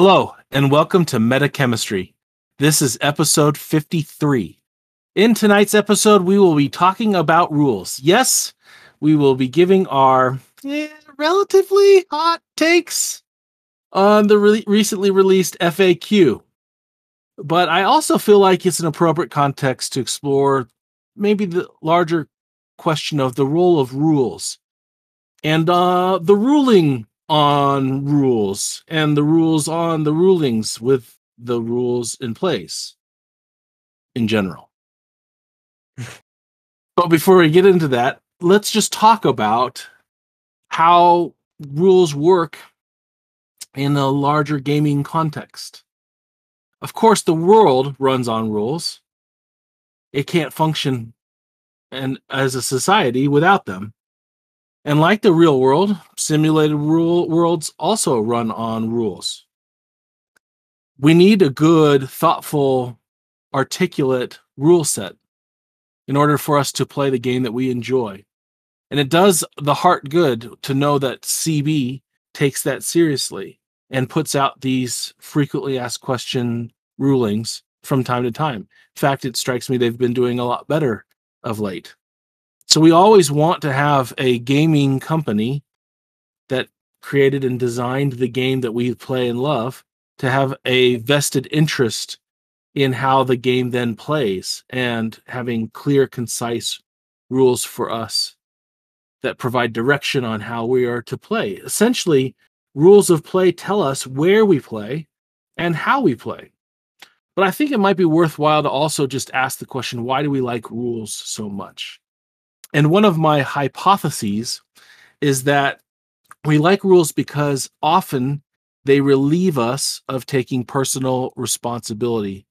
Hello, and welcome to Metachemistry. This is episode 53. In tonight's episode, we will be talking about rules. Yes, we will be giving our eh, relatively hot takes on the re- recently released FAQ. But I also feel like it's an appropriate context to explore maybe the larger question of the role of rules and uh, the ruling on rules and the rules on the rulings with the rules in place in general. but before we get into that, let's just talk about how rules work in a larger gaming context. Of course, the world runs on rules. It can't function and as a society without them. And like the real world, simulated rule worlds also run on rules. We need a good, thoughtful, articulate rule set in order for us to play the game that we enjoy. And it does the heart good to know that CB takes that seriously and puts out these frequently asked question rulings from time to time. In fact, it strikes me they've been doing a lot better of late. So we always want to have a gaming company that created and designed the game that we play and love to have a vested interest in how the game then plays and having clear, concise rules for us that provide direction on how we are to play. Essentially, rules of play tell us where we play and how we play. But I think it might be worthwhile to also just ask the question why do we like rules so much? And one of my hypotheses is that we like rules because often they relieve us of taking personal responsibility.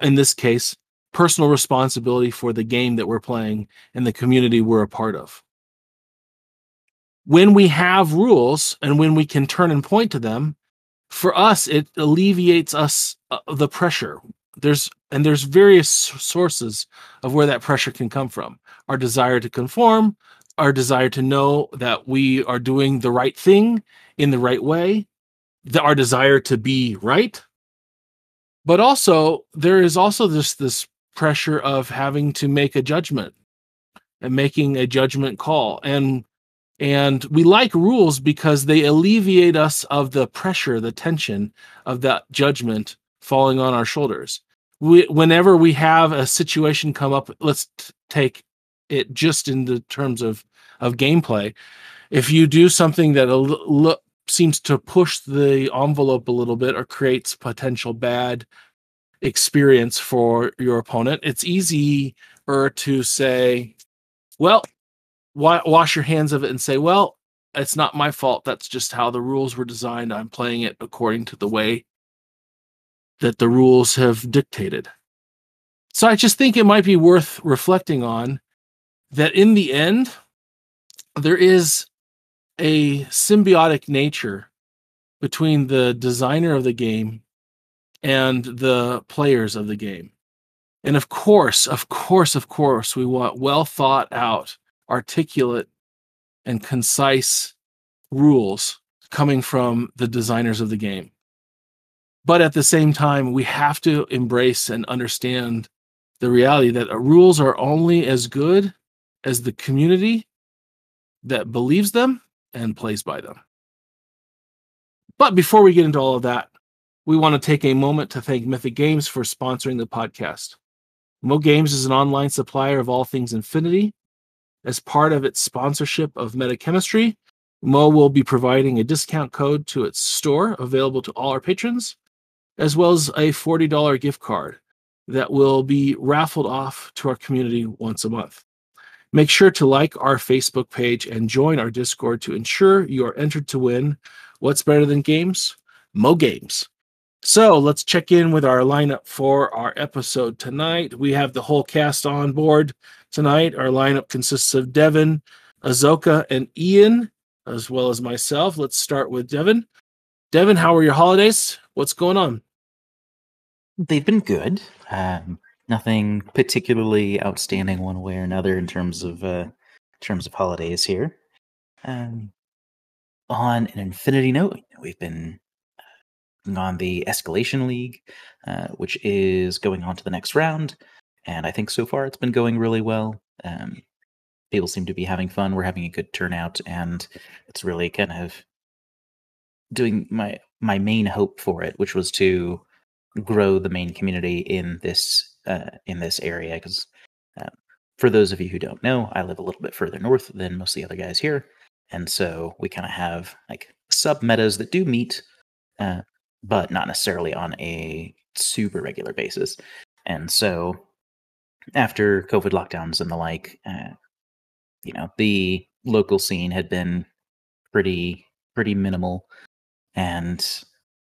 In this case, personal responsibility for the game that we're playing and the community we're a part of. When we have rules and when we can turn and point to them, for us, it alleviates us uh, the pressure there's and there's various sources of where that pressure can come from. Our desire to conform our desire to know that we are doing the right thing in the right way the, our desire to be right. But also there is also this this pressure of having to make a judgment and making a judgment call. And and we like rules because they alleviate us of the pressure the tension of that judgment falling on our shoulders. We, whenever we have a situation come up, let's t- take it just in the terms of of gameplay. If you do something that l- seems to push the envelope a little bit or creates potential bad experience for your opponent, it's easier to say, "Well, wa- wash your hands of it," and say, "Well, it's not my fault. That's just how the rules were designed. I'm playing it according to the way that the rules have dictated. So I just think it might be worth reflecting on that in the end, there is a symbiotic nature between the designer of the game and the players of the game. And of course, of course, of course, we want well thought out, articulate, and concise rules coming from the designers of the game. But at the same time, we have to embrace and understand the reality that rules are only as good as the community that believes them and plays by them. But before we get into all of that, we want to take a moment to thank Mythic Games for sponsoring the podcast. Mo Games is an online supplier of all things Infinity. As part of its sponsorship of Metachemistry, Mo will be providing a discount code to its store available to all our patrons as well as a $40 gift card that will be raffled off to our community once a month. Make sure to like our Facebook page and join our Discord to ensure you are entered to win What's Better Than Games? Mo Games. So let's check in with our lineup for our episode tonight. We have the whole cast on board tonight. Our lineup consists of Devin, Azoka, and Ian, as well as myself. Let's start with Devin. Devin, how are your holidays? What's going on? They've been good. Um, nothing particularly outstanding one way or another in terms of uh, in terms of holidays here. Um, on an infinity note, we've been on the Escalation League, uh, which is going on to the next round. And I think so far it's been going really well. Um, people seem to be having fun. We're having a good turnout, and it's really kind of doing my my main hope for it, which was to grow the main community in this uh, in this area. Because uh, for those of you who don't know, I live a little bit further north than most of the other guys here, and so we kind of have like sub metas that do meet, uh, but not necessarily on a super regular basis. And so after COVID lockdowns and the like, uh, you know, the local scene had been pretty pretty minimal, and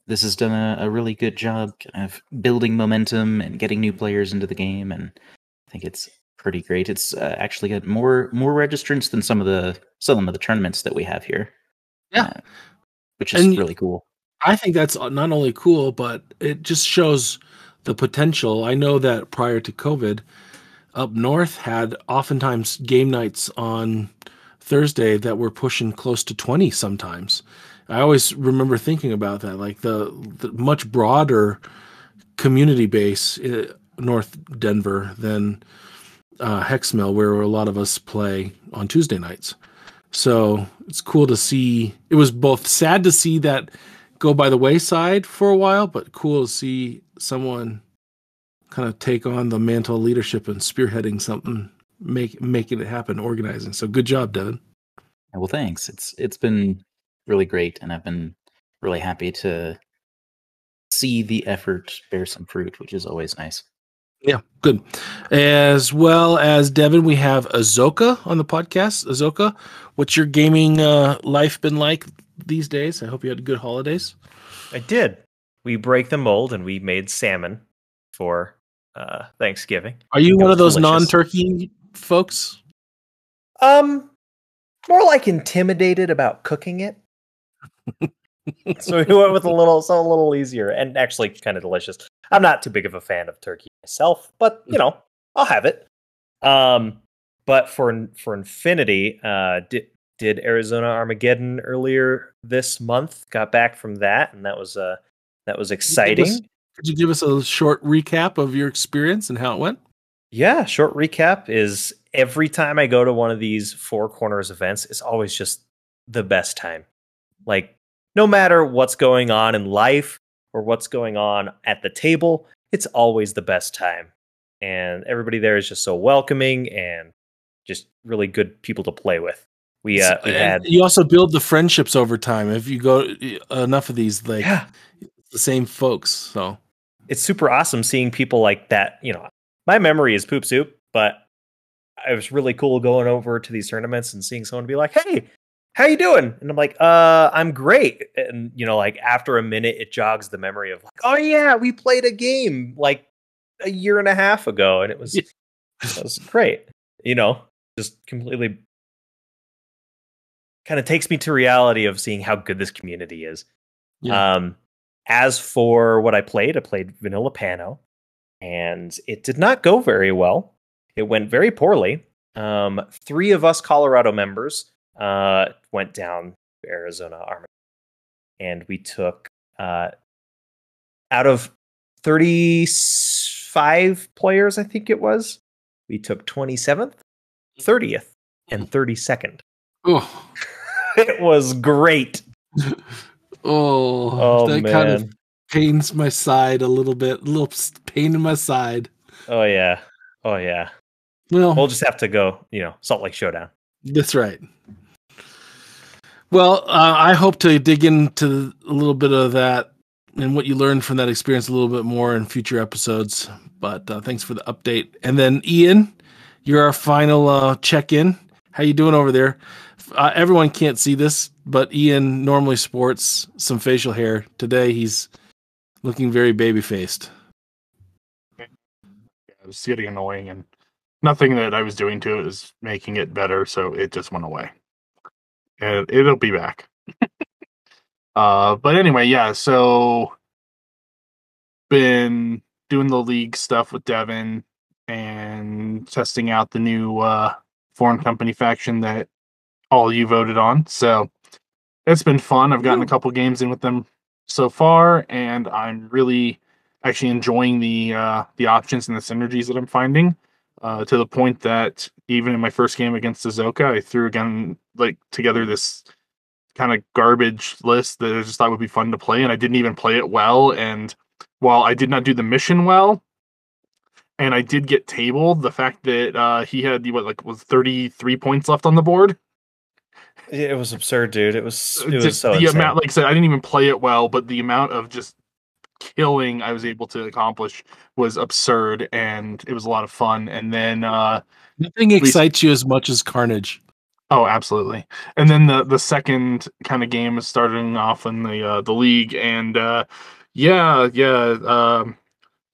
this has done a, a really good job kind of building momentum and getting new players into the game, and I think it's pretty great. It's uh, actually got more more registrants than some of the some of the tournaments that we have here. Yeah. uh, which is And- really cool. I think that's not only cool, but it just shows the potential. I know that prior to COVID, up north had oftentimes game nights on Thursday that were pushing close to 20 sometimes. I always remember thinking about that, like the, the much broader community base in North Denver than uh, Hexmill, where a lot of us play on Tuesday nights. So it's cool to see. It was both sad to see that go by the wayside for a while, but cool to see someone kind of take on the mantle of leadership and spearheading something, make making it happen, organizing. So good job, Devin. Well, thanks. It's it's been really great, and I've been really happy to see the effort bear some fruit, which is always nice. Yeah, good. As well as Devin, we have Azoka on the podcast. Azoka, what's your gaming uh, life been like these days? I hope you had good holidays. I did. We break the mold and we made salmon for uh, Thanksgiving. Are you one of those delicious. non-turkey folks? Um, more like intimidated about cooking it. So we went with a little, so a little easier and actually kind of delicious. I'm not too big of a fan of turkey myself, but you know, I'll have it. Um, but for for Infinity, uh, did did Arizona Armageddon earlier this month. Got back from that, and that was uh that was exciting. us- Could you give us a short recap of your experience and how it went? Yeah, short recap is every time I go to one of these four corners events, it's always just the best time. Like, no matter what's going on in life or what's going on at the table, it's always the best time. And everybody there is just so welcoming and just really good people to play with. We uh, we had you also build the friendships over time. If you go enough of these, like yeah, the same folks. So it's super awesome seeing people like that. You know, my memory is poop soup, but it was really cool going over to these tournaments and seeing someone be like, "Hey, how you doing?" And I'm like, "Uh, I'm great." And you know, like after a minute, it jogs the memory of like, "Oh yeah, we played a game like a year and a half ago, and it was it was great." You know, just completely kind of takes me to reality of seeing how good this community is. Yeah. Um, as for what I played, I played Vanilla Pano, and it did not go very well. It went very poorly. Um, three of us Colorado members uh, went down to Arizona Army, and we took uh, out of thirty-five players, I think it was. We took twenty-seventh, thirtieth, and thirty-second. oh, It was great. oh, Oh that man. kind of pains my side a little bit. A little pain in my side. Oh yeah. Oh yeah. Well, We'll just have to go, you know, Salt Lake Showdown. That's right. Well, uh, I hope to dig into a little bit of that and what you learned from that experience a little bit more in future episodes. But uh, thanks for the update. And then Ian, you're our final uh, check-in. How you doing over there? Uh, everyone can't see this, but Ian normally sports some facial hair. Today he's looking very baby-faced. it was getting annoying and nothing that I was doing to it is making it better, so it just went away. And it'll be back. uh but anyway, yeah, so been doing the league stuff with Devin and testing out the new uh foreign company faction that all you voted on. So it's been fun. I've gotten a couple games in with them so far, and I'm really actually enjoying the uh, the options and the synergies that I'm finding. Uh, to the point that even in my first game against Azoka, I threw again like together this kind of garbage list that I just thought would be fun to play, and I didn't even play it well. And while I did not do the mission well, and I did get tabled, the fact that uh, he had what like was 33 points left on the board. It was absurd, dude. It was it Just was so the insane. amount, like I said, I didn't even play it well, but the amount of just killing I was able to accomplish was absurd, and it was a lot of fun. And then uh, Nothing excites you as much as Carnage. Oh, absolutely. And then the the second kind of game is starting off in the uh, the league, and uh, yeah, yeah, um,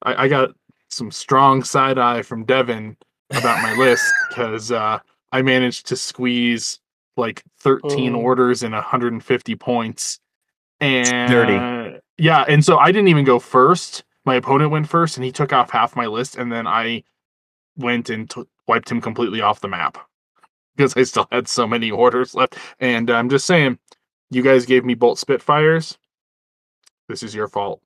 I, I got some strong side eye from Devin about my list because uh, I managed to squeeze like 13 Oh. orders in 150 points, and dirty. Yeah, and so I didn't even go first. My opponent went first, and he took off half my list, and then I went and t- wiped him completely off the map because I still had so many orders left. And uh, I'm just saying, you guys gave me Bolt Spitfires. This is your fault.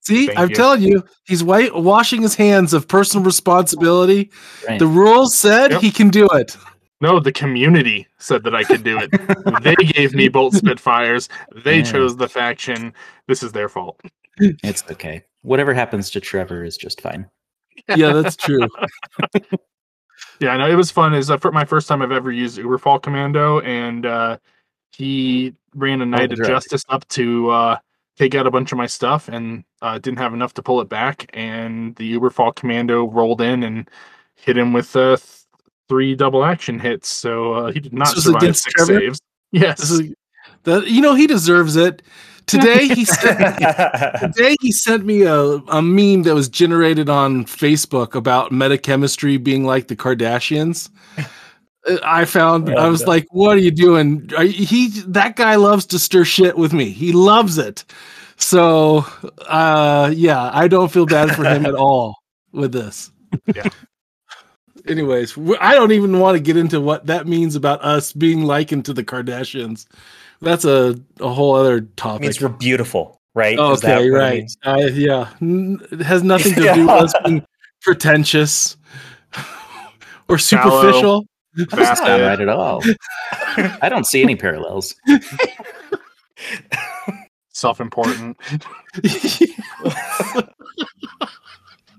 See, Thank I'm you. telling you, he's white washing his hands of personal responsibility. Right. The rules said Yep. he can do it. No, the community said that I could do it. they gave me Bolt Spitfires. They Yeah. chose the faction. This is their fault. It's okay. Whatever happens to Trevor is just fine. Yeah, that's true. Yeah, I know it was fun. Is uh, for my first time I've ever used Uberfall Commando, and uh, he ran a Knight of drugs. Justice up to uh, take out a bunch of my stuff, and uh, didn't have enough to pull it back. And the Uberfall Commando rolled in and hit him with uh, th- three double action hits. So uh, he did not survive six Trevor? saves. Yes, This is that you know he deserves it. Today he sent today he sent me a, a meme that was generated on Facebook about metachemistry being like the Kardashians. I found I was like, "What are you doing?" Are you- He that guy loves to stir shit with me. He loves it. So, uh, yeah, I don't feel bad for him at all with this. Yeah. Anyways, I don't even want to get into what that means about us being likened to the Kardashians. That's a, a whole other topic. means we're beautiful, right? Is that Okay, what it right. means? Uh, yeah, it has nothing to do with us being pretentious or superficial. That's not right at all. I don't see any parallels. self-important.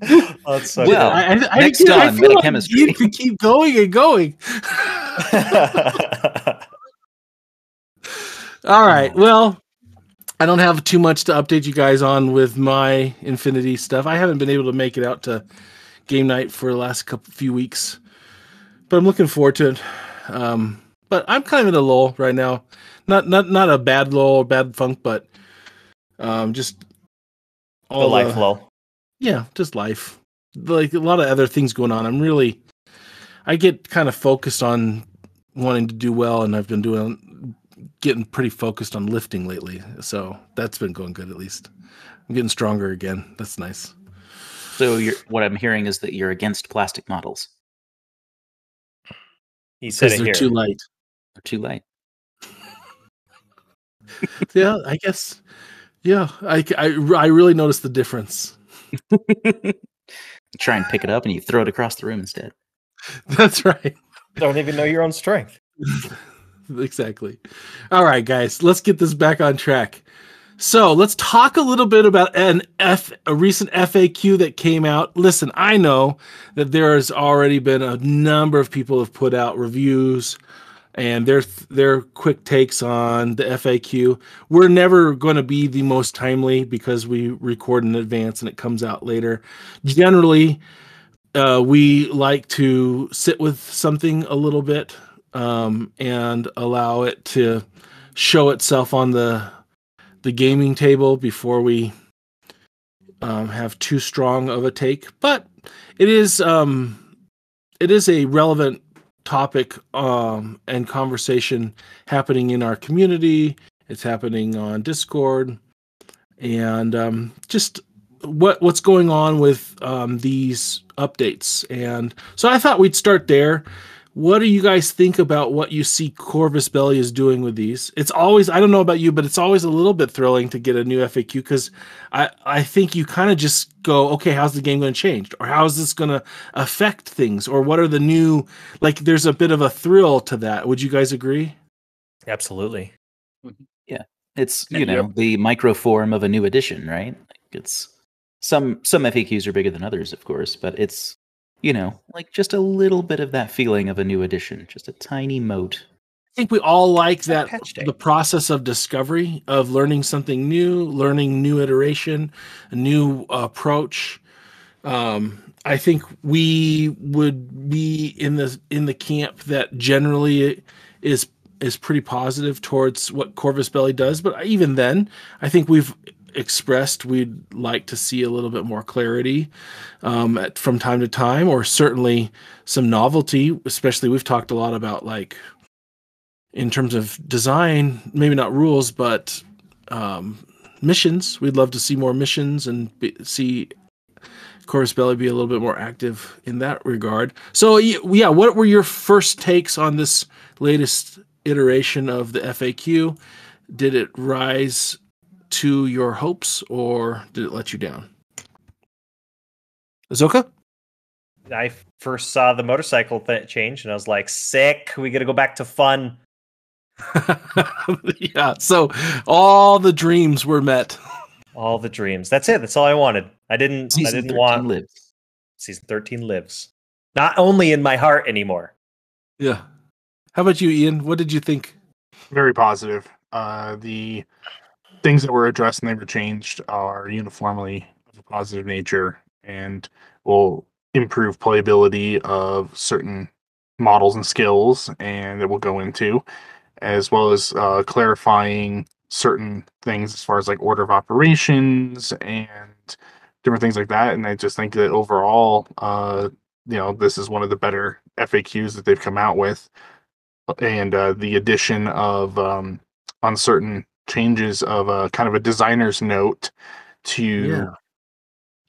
That's so Well, I, I, I, Next I on feel like you could keep going and going. All right. Well, I don't have too much to update you guys on with my Infinity stuff. I haven't been able to make it out to game night for the last couple few weeks, but I'm looking forward to it. Um, but I'm kind of in a lull right now. Not not not a bad lull or bad funk, but um, just the life the- lull. Yeah, just life. Like a lot of other things going on. I'm really, I get kind of focused on wanting to do well, and I've been doing, getting pretty focused on lifting lately. So that's been going good at least. I'm getting stronger again. That's nice. So you're, what I'm hearing is that you're against plastic models. He said they're here. too light. They're too light. Yeah, I guess. Yeah, I, I, I really noticed the difference. You try and pick it up and you throw it across the room instead. That's right. Don't even know your own strength. exactly. All right, guys, let's get this back on track. So let's talk a little bit about an F, a recent FAQ that came out. Listen, I know that there has already been a number of people have put out reviews and their their quick takes on the FAQ. We're never going to be the most timely because we record in advance and it comes out later. Generally, uh, we like to sit with something a little bit um, and allow it to show itself on the the gaming table before we um, have too strong of a take. But it is um, it is a relevant topic um, and conversation happening in our community. It's happening on Discord, and um, just what what's going on with um, these updates. And so I thought we'd start there what do you guys think about what you see Corvus Belli is doing with these? It's always I don't know about you, but it's always a little bit thrilling to get a new FAQ because I I think you kind of just go, okay, how's the game going to change, or how is this going to affect things, or what are the new like? There's a bit of a thrill to that. Would you guys agree? Absolutely. Mm-hmm. Yeah, it's you Yep. know the micro form of a new edition, right? Like it's some some FAQs are bigger than others, of course, but it's you know like just a little bit of that feeling of a new edition, just a tiny moat. I think we all like like that patch day. the process of discovery of learning something new, learning new iteration, a new approach. Um, I think we would be in the in the camp that generally is is pretty positive towards what Corvus Belli does, but even then, I think we've expressed we'd like to see a little bit more clarity um, at, from time to time, or certainly some novelty. Especially, we've talked a lot about like in terms of design, maybe not rules, but um, missions. We'd love to see more missions and be, see Corvus Belli be a little bit more active in that regard. So, yeah, what were your first takes on this latest iteration of the FAQ? Did it rise to your hopes or did it let you down? Azoka? I first saw the motorcycle th- change and I was like, sick. We got to go back to fun. yeah, so all the dreams were met. All the dreams. That's it. That's all I wanted. I didn't. I didn't 13 want lives. season thirteen lives. Not only in my heart anymore. Yeah. How about you, Ian? What did you think? very positive. Uh, the things that were addressed and they were changed are uniformly of a positive nature and will improve playability of certain models and skills, and that we'll go into, as well as uh, clarifying certain things as far as like order of operations and different things like that. And I just think that overall, uh, you know, this is one of the better FAQs that they've come out with and uh, the addition of um, uncertain changes of a kind of a designer's note to Yeah.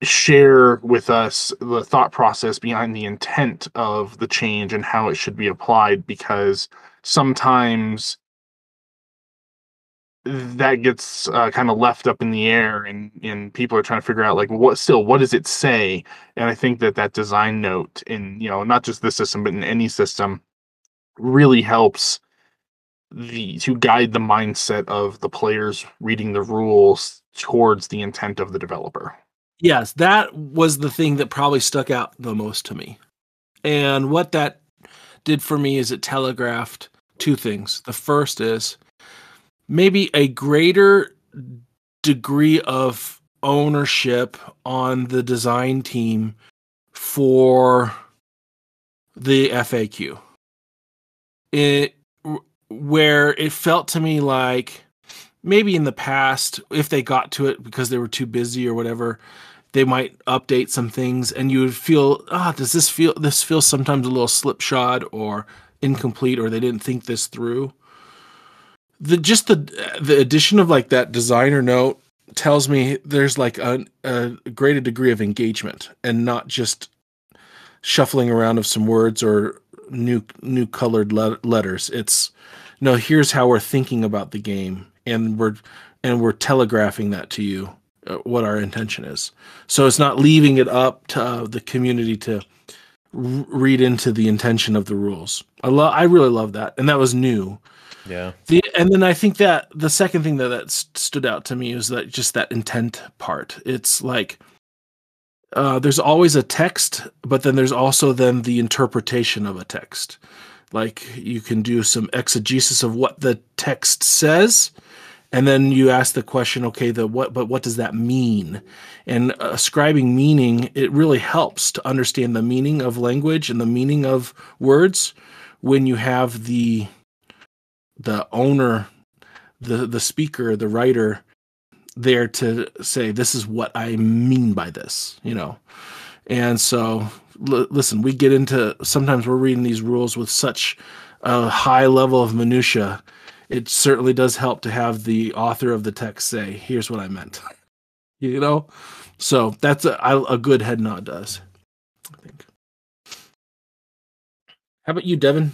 share with us the thought process behind the intent of the change and how it should be applied because sometimes that gets uh, kind of left up in the air and and people are trying to figure out like what still what does it say and i think that that design note in you know not just this system but in any system really helps the to guide the mindset of the players reading the rules towards the intent of the developer. Yes, that was the thing that probably stuck out the most to me. And what that did for me is it telegraphed two things. The first is maybe a greater degree of ownership on the design team for the FAQ. It where it felt to me like maybe in the past if they got to it because they were too busy or whatever they might update some things and you would feel ah does this feel this feels sometimes a little slipshod or incomplete or they didn't think this through. The just the the addition of like that designer note tells me there's like a, a greater degree of engagement and not just shuffling around of some words or new new colored le- letters. It's no here's how we're thinking about the game and we're and we're telegraphing that to you uh, what our intention is so it's not leaving it up to uh, the community to r- read into the intention of the rules i love i really love that and that was new Yeah. the and then I think that the second thing that that st- stood out to me is that just that intent part. It's like uh, there's always a text, but then there's also then the interpretation of a text. Like you can do some exegesis of what the text says, and then you ask the question, okay, the what, but what does that mean? And ascribing meaning, it really helps to understand the meaning of language and the meaning of words when you have the the owner the the speaker the writer there to say this is what i mean by this you know and so l- listen we get into sometimes we're reading these rules with such a high level of minutia it certainly does help to have the author of the text say here's what i meant you know so that's a, a good head nod does i think How about you, Devin?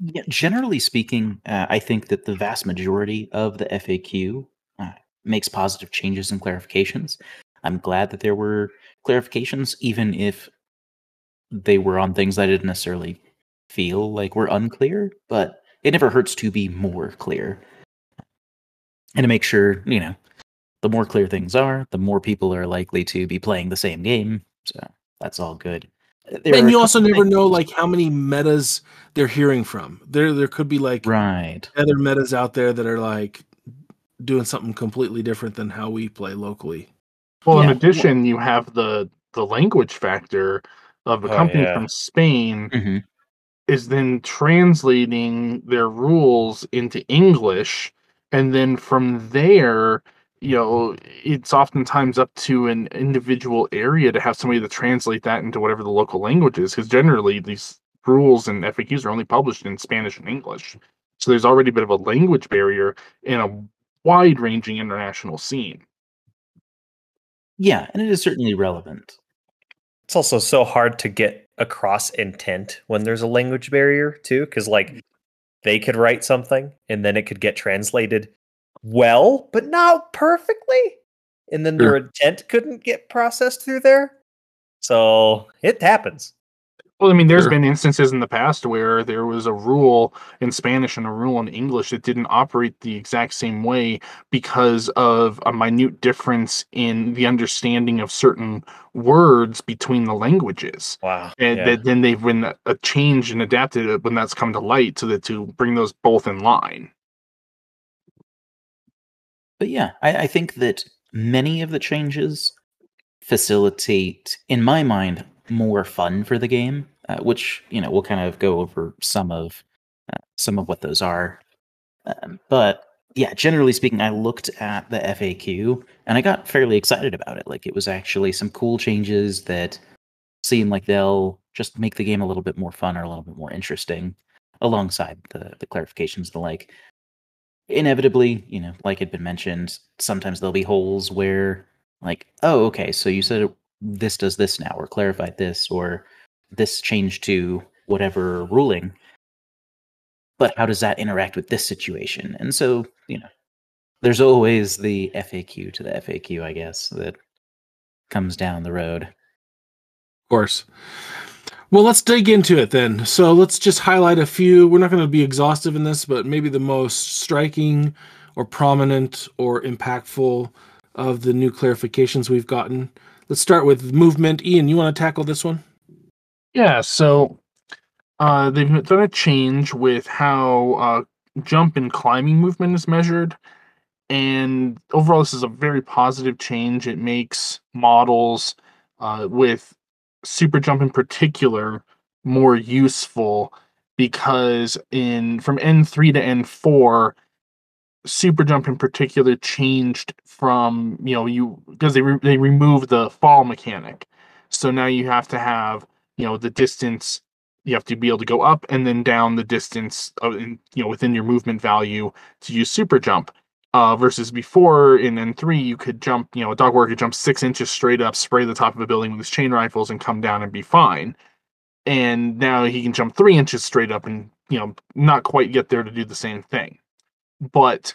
Yeah, generally speaking, uh, I think that the vast majority of the FAQ uh, makes positive changes and clarifications. I'm glad that there were clarifications, even if they were on things I didn't necessarily feel like were unclear, but it never hurts to be more clear. And to make sure, you know, the more clear things are, the more people are likely to be playing the same game. So that's all good. Uh, there and you also never know like how many metas they're hearing from. There there could be like right other metas out there that are like doing something completely different than how we play locally. Well, yeah. in addition, you have the the language factor of a oh, company yeah. from Spain mm-hmm. is then translating their rules into English, and then from there, you know, it's oftentimes up to an individual area to have somebody to translate that into whatever the local language is, because generally these rules and FAQs are only published in Spanish and English. So there's already a bit of a language barrier in a wide ranging international scene. Yeah, and it is certainly relevant. It's also so hard to get across intent when there's a language barrier too, because like mm. they could write something and then it could get translated well, but not perfectly, and then sure. their intent couldn't get processed through there. So it happens. Well, I mean, there's sure. been instances in the past where there was a rule in Spanish and a rule in English that didn't operate the exact same way because of a minute difference in the understanding of certain words between the languages. Wow. And yeah. then they've been a uh, change and adapted when that's come to light so that to bring those both in line. But yeah, I, I think that many of the changes facilitate, in my mind, more fun for the game, uh, which you know we'll kind of go over some of uh, some of what those are. Um, but yeah, generally speaking, I looked at the FAQ and I got fairly excited about it. Like it was actually some cool changes that seem like they'll just make the game a little bit more fun or a little bit more interesting, alongside the the clarifications and the like. Inevitably, you know, like had been mentioned, sometimes there'll be holes where, like, oh, okay, so you said this does this now, or clarified this, or this changed to whatever ruling. But how does that interact with this situation? And so, you know, there's always the FAQ to the FAQ, I guess, that comes down the road. Of course. Well, let's dig into it then. So let's just highlight a few. We're not going to be exhaustive in this, but maybe the most striking or prominent or impactful of the new clarifications we've gotten. Let's start with movement. Ian, you want to tackle this one? Yeah, so uh, they've done a change with how uh, jump and climbing movement is measured. And overall, this is a very positive change. It makes models uh, with super jump in particular more useful because in from N3 to N4, super jump in particular changed from you know you because they re- they removed the fall mechanic. So now you have to have you know the distance you have to be able to go up and then down the distance of in, you know within your movement value to use super jump. Uh, versus before in N3 you could jump you know a dog warrior could jump six inches straight up spray the top of a building with his chain rifles and come down and be fine. And now he can jump three inches straight up and you know not quite get there to do the same thing but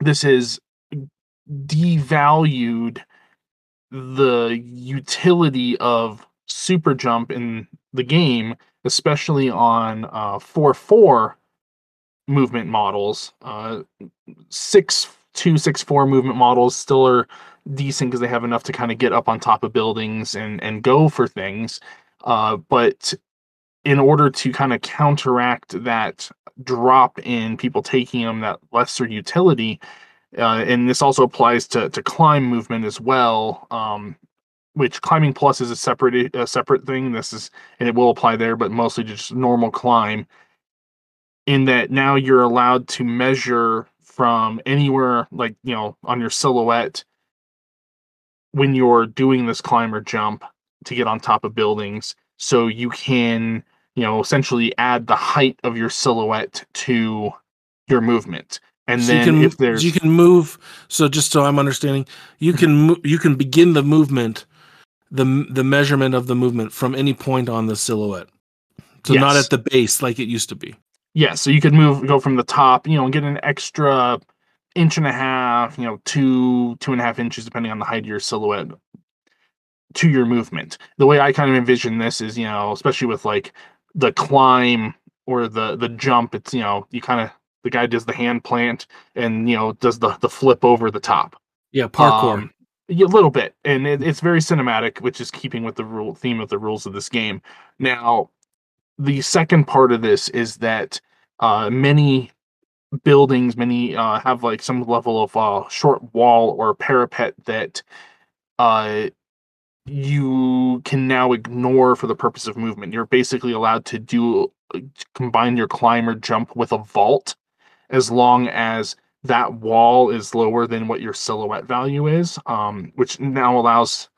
this has devalued the utility of super jump in the game, especially on uh, 4 4 movement models. Uh, 6 2, 6 4 movement models still are decent because they have enough to kind of get up on top of buildings and, and go for things. Uh, but in order to kind of counteract that drop in people taking them that lesser utility. Uh, and this also applies to, to climb movement as well. Um, which climbing plus is a separate a separate thing. This is and it will apply there, but mostly just normal climb. In that now you're allowed to measure from anywhere, like you know, on your silhouette when you're doing this climb or jump to get on top of buildings, so you can you know, essentially add the height of your silhouette to your movement. And so then can, if there's you can move so just so I'm understanding, you can mm-hmm. you can begin the movement the the measurement of the movement from any point on the silhouette. So not at the base like it used to be. Yeah, so you could move, go from the top, you know, and get an extra inch and a half, you know, two, two and a half inches, depending on the height of your silhouette, to your movement. The way I kind of envision this is, you know, especially with like the climb or the the jump, it's you know, you kind of the guy does the hand plant and you know does the the flip over the top. Yeah, parkour. Um, a little bit, and it, it's very cinematic, which is keeping with the rule theme of the rules of this game. Now, the second part of this is that uh, many buildings, many uh, have like some level of uh, short wall or parapet that uh, you can now ignore for the purpose of movement. You're basically allowed to do combine your climb or jump with a vault as long as that wall is lower than what your silhouette value is, um, which now allows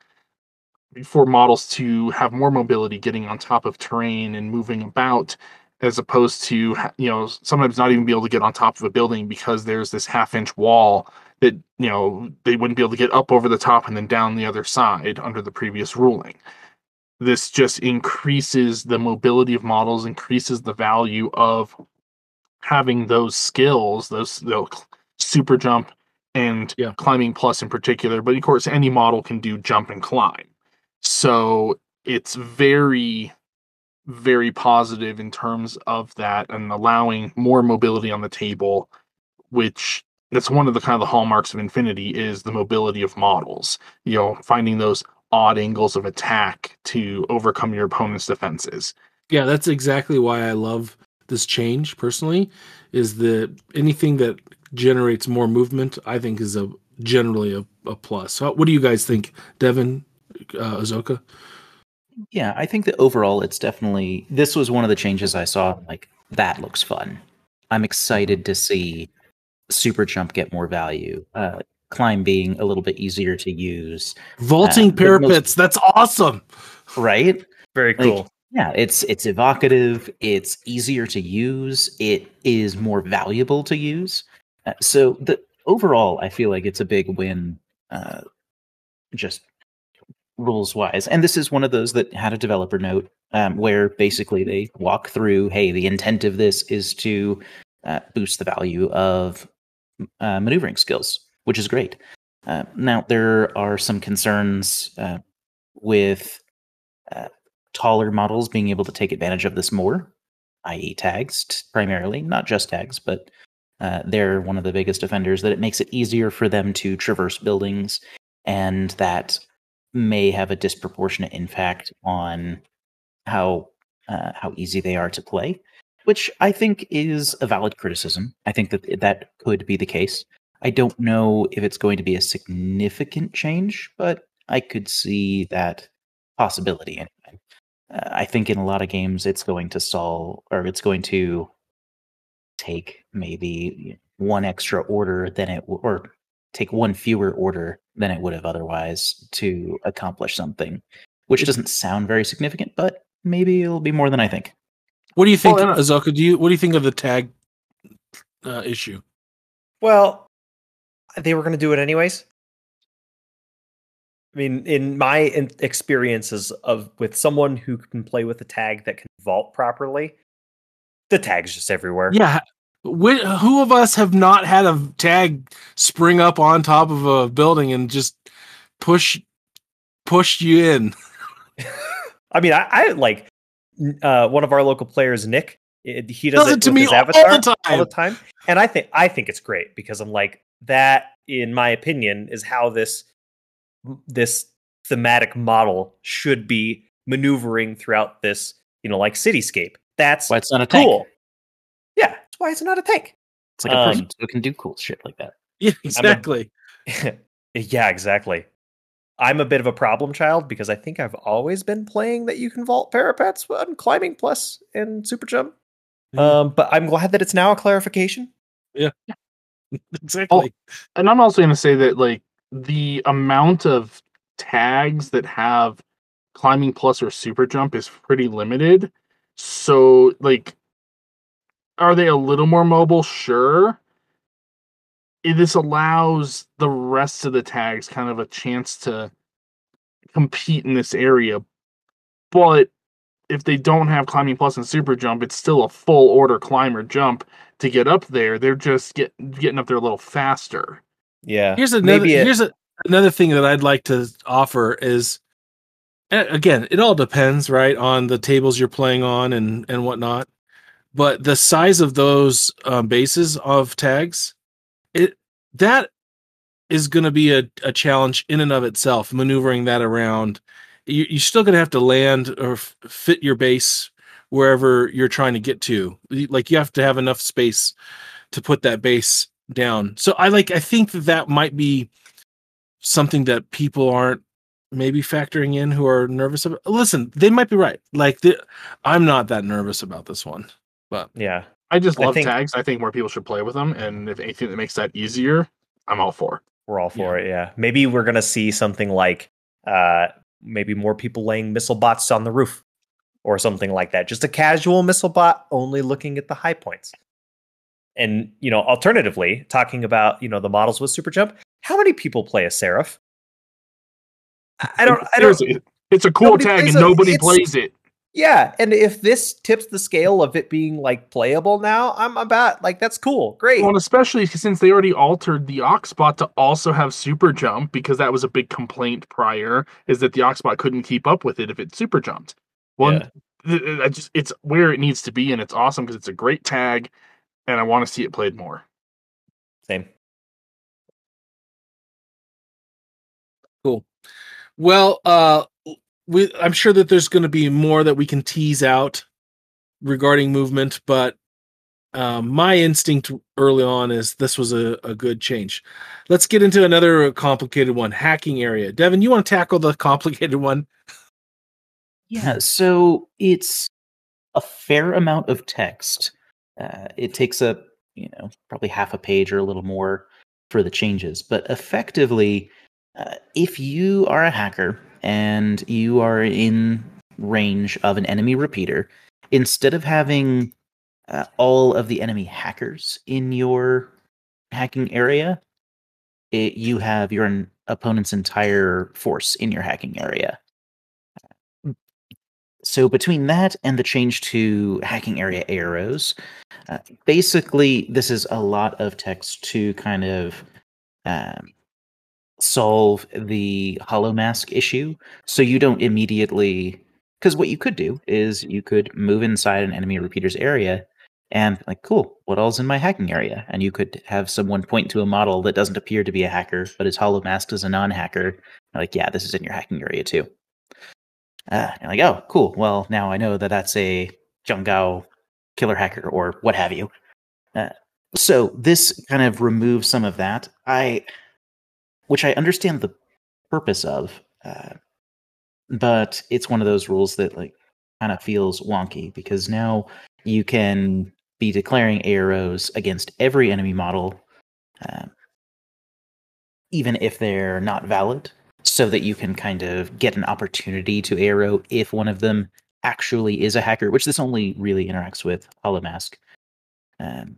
for models to have more mobility getting on top of terrain and moving about as opposed to you know sometimes not even be able to get on top of a building because there's this half inch wall that you know they wouldn't be able to get up over the top and then down the other side under the previous ruling this just increases the mobility of models increases the value of having those skills those the super jump and Yeah. climbing plus in particular but of course any model can do jump and climb so it's very very positive in terms of that and allowing more mobility on the table which that's one of the kind of the hallmarks of infinity is the mobility of models you know finding those odd angles of attack to overcome your opponent's defenses Yeah, that's exactly why I love this change personally. Is that anything that generates more movement, I think, is a generally a, a plus. So what do you guys think, Devin, uh, Azoka? Yeah, I think that overall it's definitely this was one of the changes I saw. Like that looks fun. I'm excited to see super jump get more value. Uh, climb being a little bit easier to use, Vaulting Uh, but most- parapets, that's awesome. right? Very Like, cool. Yeah, it's it's evocative. It's easier to use. It is more valuable to use. Uh, so the overall, I feel like it's a big win, uh, just rules wise. And this is one of those that had a developer note um, where basically they walk through, hey, the intent of this is to uh, boost the value of uh, maneuvering skills, which is great. Uh, now there are some concerns uh, with uh, taller models being able to take advantage of this more, i.e., tags primarily, not just tags, but uh, they're one of the biggest offenders that it makes it easier for them to traverse buildings, and that may have a disproportionate impact on how how easy they are to play, which I think is a valid criticism. I think that that could be the case. I don't know if it's going to be a significant change, but I could see that possibility anyway. Uh, I think in a lot of games it's going to solve or it's going to take maybe one extra order than it or take one fewer order than it would have otherwise to accomplish something, which doesn't sound very significant, but maybe it'll be more than I think. What do you think, Well, Azoka? Do you what do you think of the tag uh, issue? Well, they were going to do it anyways. I mean, in my experiences of with someone who can play with a tag that can vault properly, the tag's just everywhere. Yeah. Wh- who of us have not had a tag spring up on top of a building and just push push you in? I mean, I, I like uh, one of our local players, Nick. it- he does, Does it it to me his all avatar the all the time. time, and I think I think it's great because I'm like that. In my opinion, is how this this thematic model should be maneuvering throughout this, you know, like cityscape. That's Why it's not a tank. Yeah, that's why it's not a tank. It's like a Um, person who can do cool shit like that. Yeah, exactly. yeah, exactly. I'm a bit of a problem child because I think I've always been playing that you can vault parapets on climbing plus and super jump. Yeah. Um, but I'm glad that it's now a clarification. Yeah, exactly. and i'm also going to say that like the amount of tags that have climbing plus or super jump is pretty limited so like are they a little more mobile sure It- this allows the rest of the tags kind of a chance to compete in this area but if they don't have climbing plus and super jump, it's still a full order climber jump to get up there. They're just get, getting up there a little faster. Yeah. Here's another. Maybe it- here's a, another thing that I'd like to offer is, again, it all depends, right, on the tables you're playing on and and whatnot. But the size of those um, bases of tags, it that is going to be a, a challenge in and of itself. Maneuvering that around, you, you're still going to have to land or f- fit your base wherever you're trying to get to. Like you have to have enough space to put that base down. So I like I think that that might be something that people aren't maybe factoring in who are nervous about. Listen, they might be right. Like the, I'm not that nervous about this one. But yeah. I just I love think- tags. I think more people should play with them, and if anything that makes that easier, I'm all for. We're all for it. Yeah. Maybe we're gonna see something like uh maybe more people laying missile bots on the roof or something like that. Just a casual missile bot only looking at the high points. And you know, alternatively, talking about you know the models with super jump, how many people play a seraph? I I don't. I don't. It's a cool tag, and nobody It's- plays it. Yeah, and if this tips the scale of it being like playable now, I'm about like that's cool, great. Well, and especially since they already altered the Auxbot to also have super jump, because that was a big complaint prior, is that the Auxbot couldn't keep up with it if it super jumped. Well, Yeah. I just it's where it needs to be, and it's awesome because it's a great tag, and I want to see it played more. Same. Cool. Well, uh, we I'm sure that there's going to be more that we can tease out regarding movement, but um, my instinct early on is this was a, a good change. Let's get into another complicated one, hacking area. Devin, you want to tackle the complicated one? Yeah, so it's a fair amount of text. Uh, it takes up, you know, probably half a page or a little more for the changes. But effectively, uh, if you are a hacker and you are in range of an enemy repeater, instead of having uh, all of the enemy hackers in your hacking area, it, you have your opponent's entire force in your hacking area. So between that and the change to hacking area AROs, uh, basically this is a lot of text to kind of um, solve the holomask issue. So you don't immediately, because what you could do is you could move inside an enemy repeater's area and like, cool, what all's in my hacking area? And you could have someone point to a model that doesn't appear to be a hacker, but is holomasked as a non-hacker. Like, yeah, this is in your hacking area too. Uh, you're like, oh, cool. Well, now I know that that's a Zhengao killer hacker or what have you. Uh, so this kind of removes some of that. I, which I understand the purpose of, uh, but it's one of those rules that like kind of feels wonky because now you can be declaring AROs against every enemy model, um, even if they're not valid so that you can kind of get an opportunity to ARO if one of them actually is a hacker, which this only really interacts with HoloMask. Um,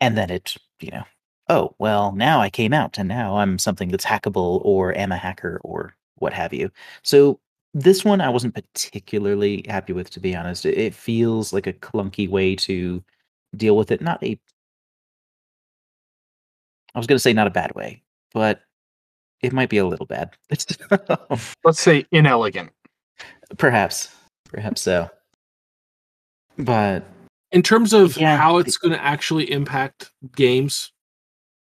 and then it, you know, oh, well, now I came out and now I'm something that's hackable or am a hacker or what have you. So this one I wasn't particularly happy with, to be honest. It, feels like a clunky way to deal with it. Not a, I was going to say not a bad way, but it might be a little bad. Let's say inelegant. perhaps, perhaps so. But In terms of Yeah. how it's going to actually impact games,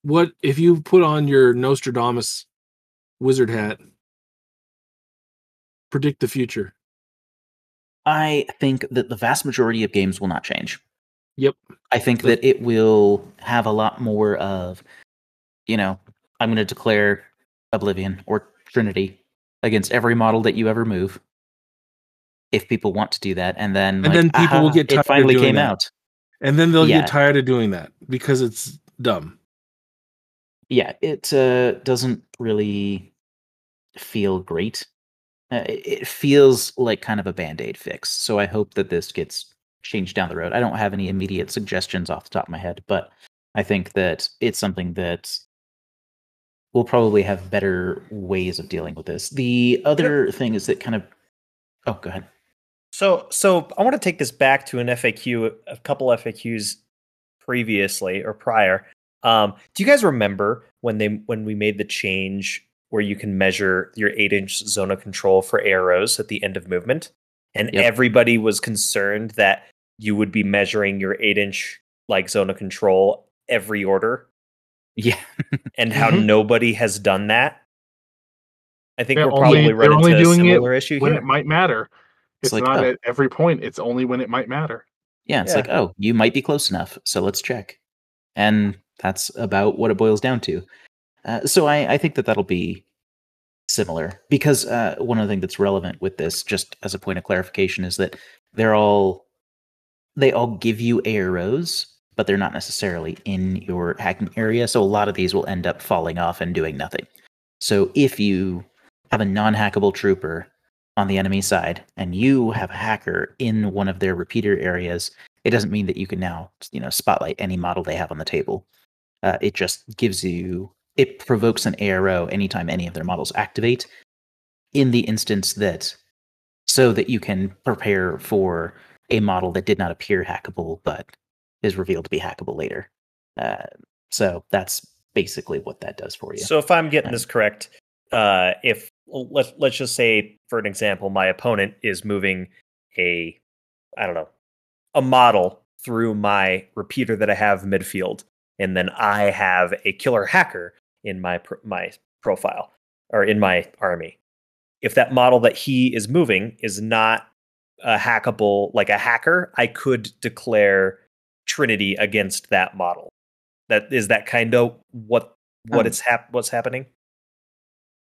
what if you put on your Nostradamus wizard hat? Predict the future. I think that the vast majority of games will not change. Yep. I think that it will have a lot more of, you know, I'm going to declare Oblivion or Trinity against every model that you ever move. If people want to do that, and then And like, then people will get tired it finally came that." out. And then they'll Yeah. get tired of doing that because it's dumb. Yeah it uh, doesn't really feel great. Uh, it it feels like kind of a band-aid fix so i hope that this gets changed down the road. I don't have any immediate suggestions off the top of my head but i think that it's something that we'll probably have better ways of dealing with this. The other thing is that kind of oh go ahead. So, so I want to take this back to an FAQ, a couple FAQs previously or prior. Um, do you guys remember when they when we made the change where you can measure your eight inch zone of control for AROs at the end of movement, and Yep. everybody was concerned that you would be measuring your eight inch like zone of control every order, Yeah. and how Mhm. nobody has done that. I think They're we're probably they're running only into a doing it similar issue when here. it might matter. It's, like, not oh. at every point. It's only when it might matter. Yeah, it's Yeah. like, oh, you might be close enough, so let's check. And that's about what it boils down to. Uh, so I, I think that that'll be similar because uh, one of the things that's relevant with this, just as a point of clarification, is that they're all they all give you AROs, but they're not necessarily in your hacking area. So a lot of these will end up falling off and doing nothing. So if you have a non-hackable trooper on the enemy side and you have a hacker in one of their repeater areas, it doesn't mean that you can now, you know, spotlight any model they have on the table. Uh, it just gives you it provokes an ARO anytime any of their models activate in the instance that so that you can prepare for a model that did not appear hackable but is revealed to be hackable later. Uh, so that's basically what that does for you. So if I'm getting Um, this correct, uh, if let's let's just say, for an example, my opponent is moving a, I don't know, a model through my repeater that I have midfield, and then I have a killer hacker in my my profile or in my army. If that model that he is moving is not a hackable, like a hacker, I could declare Trinity against that model. That is that kind of what what Um, it's hap- what's happening.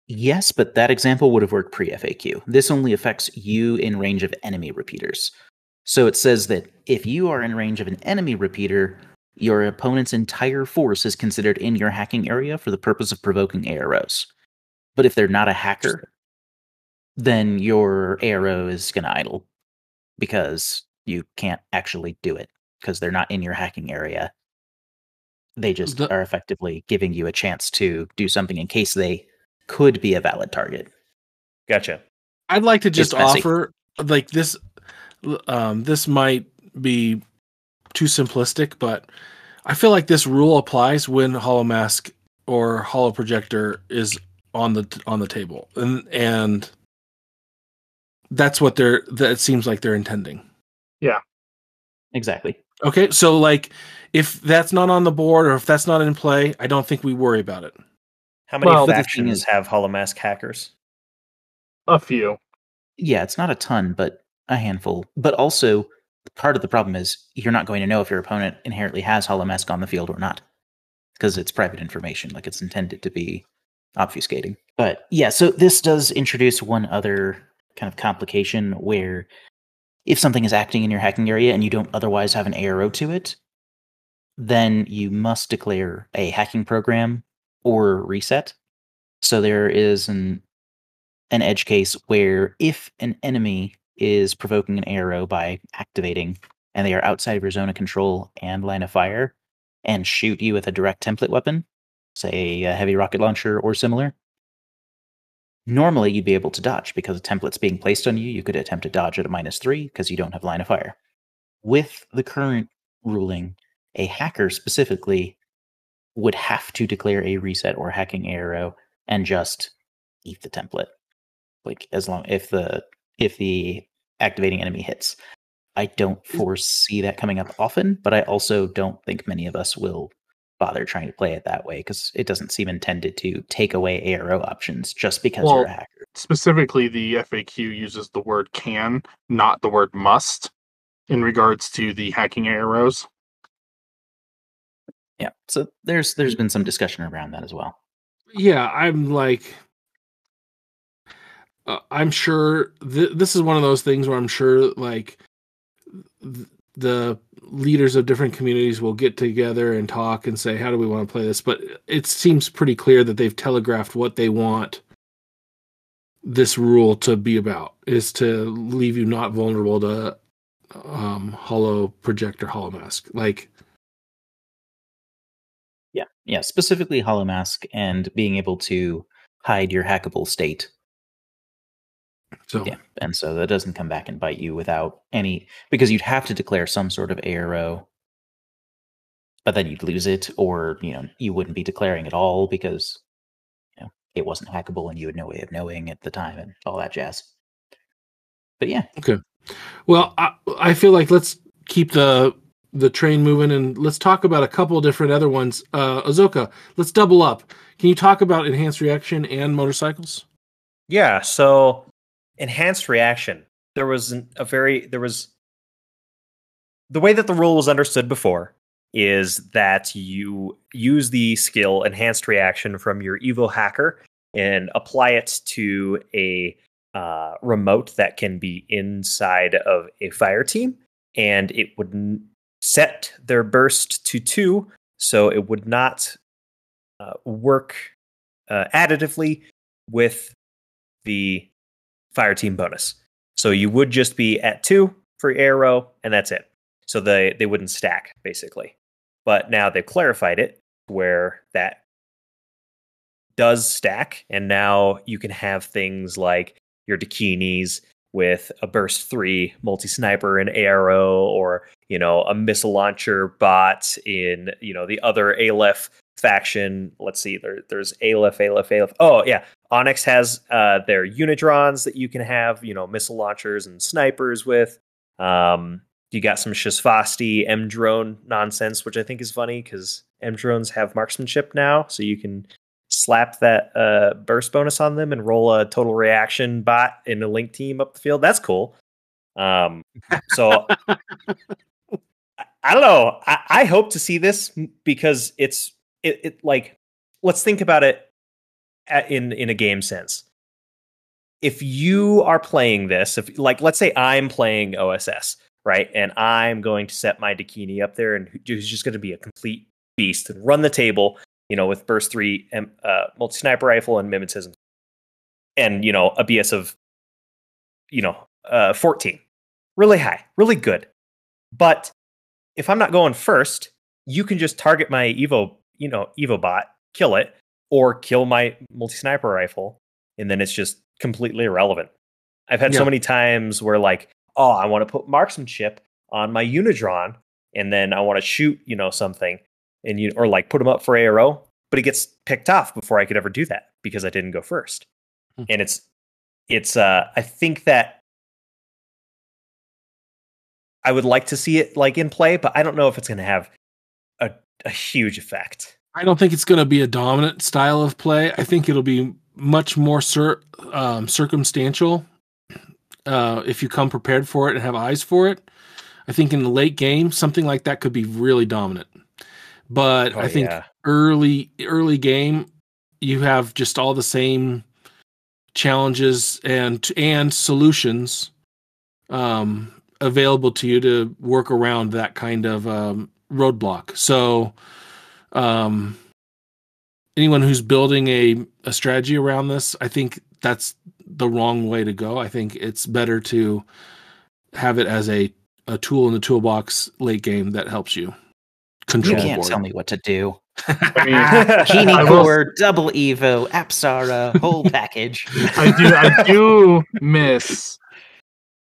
Yes, but that example would have worked pre FAQ. This only affects you in range of enemy repeaters. So it says that if you are in range of an enemy repeater, your opponent's entire force is considered in your hacking area for the purpose of provoking AROs. But if they're not a hacker, then your ARO is going to idle because you can't actually do it because they're not in your hacking area. They just The- are effectively giving you a chance to do something in case they could be a valid target. Gotcha. I'd like to just offer like this um this might be too simplistic, but I feel like this rule applies when holomask or holoprojector is on the on the table. And and that's what they're that seems like they're intending. Yeah, exactly. Okay, so like if that's not on the board or if that's not in play, I don't think we worry about it. How many Well, but the thing factions is- have Holomask hackers? A few. Yeah, it's not a ton, but a handful. But also, part of the problem is you're not going to know if your opponent inherently has Holomask on the field or not, because it's private information. Like it's intended to be obfuscating. But yeah, so this does introduce one other kind of complication where if something is acting in your hacking area and you don't otherwise have an ARO to it, then you must declare a hacking program or reset. So there is an an edge case where if an enemy is provoking an ARO by activating and they are outside of your zone of control and line of fire and shoot you with a direct template weapon, say a heavy rocket launcher or similar, normally you'd be able to dodge because a template's being placed on you. You could attempt to dodge at a minus three because you don't have line of fire. With the current ruling, a hacker specifically would have to declare a reset or hacking ARO and just eat the template like as long if the if the activating enemy hits. I don't foresee that coming up often but i also don't think many of us will bother trying to play it that way because it doesn't seem intended to take away aro options just because you're a hacker. Specifically, the FAQ uses the word can, not the word must, in regards to the hacking AROs. yeah so there's there's been some discussion around that as well. Yeah i'm like uh, i'm sure th- this is one of those things where i'm sure like th- the leaders of different communities will get together and talk and say how do we want to play this? But it seems pretty clear that they've telegraphed what they want this rule to be about is to leave you not vulnerable to um hollow projector holomask like yeah yeah specifically holomask and being able to hide your hackable state So Yeah, and so that doesn't come back and bite you without any because you'd have to declare some sort of ARO, but then you'd lose it, or you know you wouldn't be declaring at all because you know it wasn't hackable and you had no way of knowing at the time and all that jazz. But yeah, okay. Well, I, I feel like let's keep the the train moving and let's talk about a couple different other ones. Uh, Azoka, let's double up. Can you talk about enhanced reaction and motorcycles? Yeah, so enhanced reaction. There was an, a very there was the way that the rule was understood before is that you use the skill enhanced reaction from your Evo hacker and apply it to a uh, remote that can be inside of a fire team, and it would n- set their burst to two, so it would not uh, work uh, additively with the fire team bonus. So you would just be at two for ARO, and that's it. So they they wouldn't stack basically. But now they've clarified it where that does stack, and now you can have things like your Dakinis with a burst three multi sniper and ARO, or you know a missile launcher bot in you know the other Aleph faction. Let's see, there, there's Aleph, Aleph, Aleph. Oh yeah, Onyx has uh, their Unidrons that you can have, you know, missile launchers and snipers with. Um, you got some Shasvastii M drone nonsense, which I think is funny because M drones have marksmanship now, so you can slap that uh, burst bonus on them and roll a total reaction bot in a link team up the field. That's cool. Um, so I, I don't know. I, I hope to see this because it's it, it like let's think about it a- in in a game sense. If you are playing this, if like let's say I'm playing OSS, right, and I'm going to set my Dakini up there, and who's just going to be a complete beast and run the table, you know, with burst three, uh, multi sniper rifle and mimetism, and you know a BS of, you know, uh, 14, really high, really good. But if I'm not going first, you can just target my Evo, you know, Evo bot, kill it, or kill my multi sniper rifle, and then it's just completely irrelevant. I've had Yeah. so many times where like, oh, I want to put marksmanship on my Unidron, and then I want to shoot, you know, something, and you or like put them up for ARO, but it gets picked off before I could ever do that because I didn't go first. Hmm. And it's it's uh I think that I would like to see it like in play, but I don't know if it's going to have a, huge effect. I don't think it's going to be a dominant style of play. I think it'll be much more cir- um, circumstantial uh, if you come prepared for it and have eyes for it. I think in the late game, something like that could be really dominant. But Oh, I think yeah. early early game, you have just all the same challenges and and solutions um, available to you to work around that kind of um, roadblock. So, um, anyone who's building a, a strategy around this, I think that's the wrong way to go. I think it's better to have it as a, a tool in the toolbox late game that helps you you control can't board. tell me what to do. I mean, Keeney I will- Core, Double Evo, Apsara, whole package. I do I do miss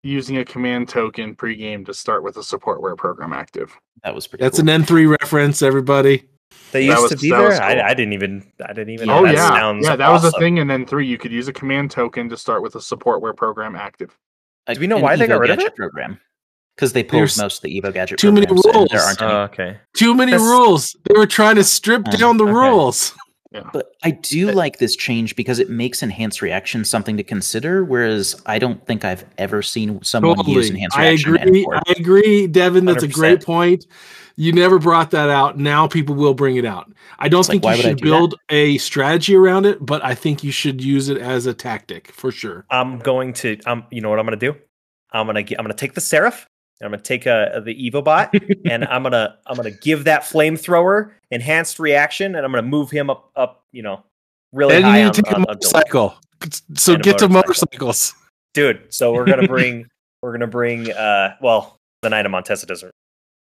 using a command token pregame to start with a support supportware program active. That was pretty. That's cool. an N3 reference, everybody. They That used was- to be there. cool. I, I didn't even. I didn't even. oh know. That yeah, sounds yeah, that was a thing. And then three, you could use a command token to start with a support supportware program active. Do we know an why they got rid of Gadget it? Program because they pulled There's most of the Evo Gadget. too many rules. There aren't any. Oh, okay. Too many That's- rules. They were trying to strip Uh, down the okay. rules. But I do like this change because it makes enhanced reaction something to consider. Whereas I don't think I've ever seen someone use enhanced reaction. and agree. I agree, Devin. That's a great point. You never brought that out. Now people will bring it out. I don't It's think why you should do that? build a strategy around it, but I think you should use it as a tactic for sure. I'm going to. Um, you know what I'm going to do? I'm gonna. gi- I'm gonna take the Seraph. And I'm gonna take uh, the EvoBot and I'm gonna. I'm gonna give that flamethrower enhanced reaction, and I'm gonna move him up. Up. You know, really And high you on, need to take a on, on motorcycle. So And a get to motorcycles. dude. So we're gonna bring. we're gonna bring. Uh, well, the Knight of Montesa doesn't.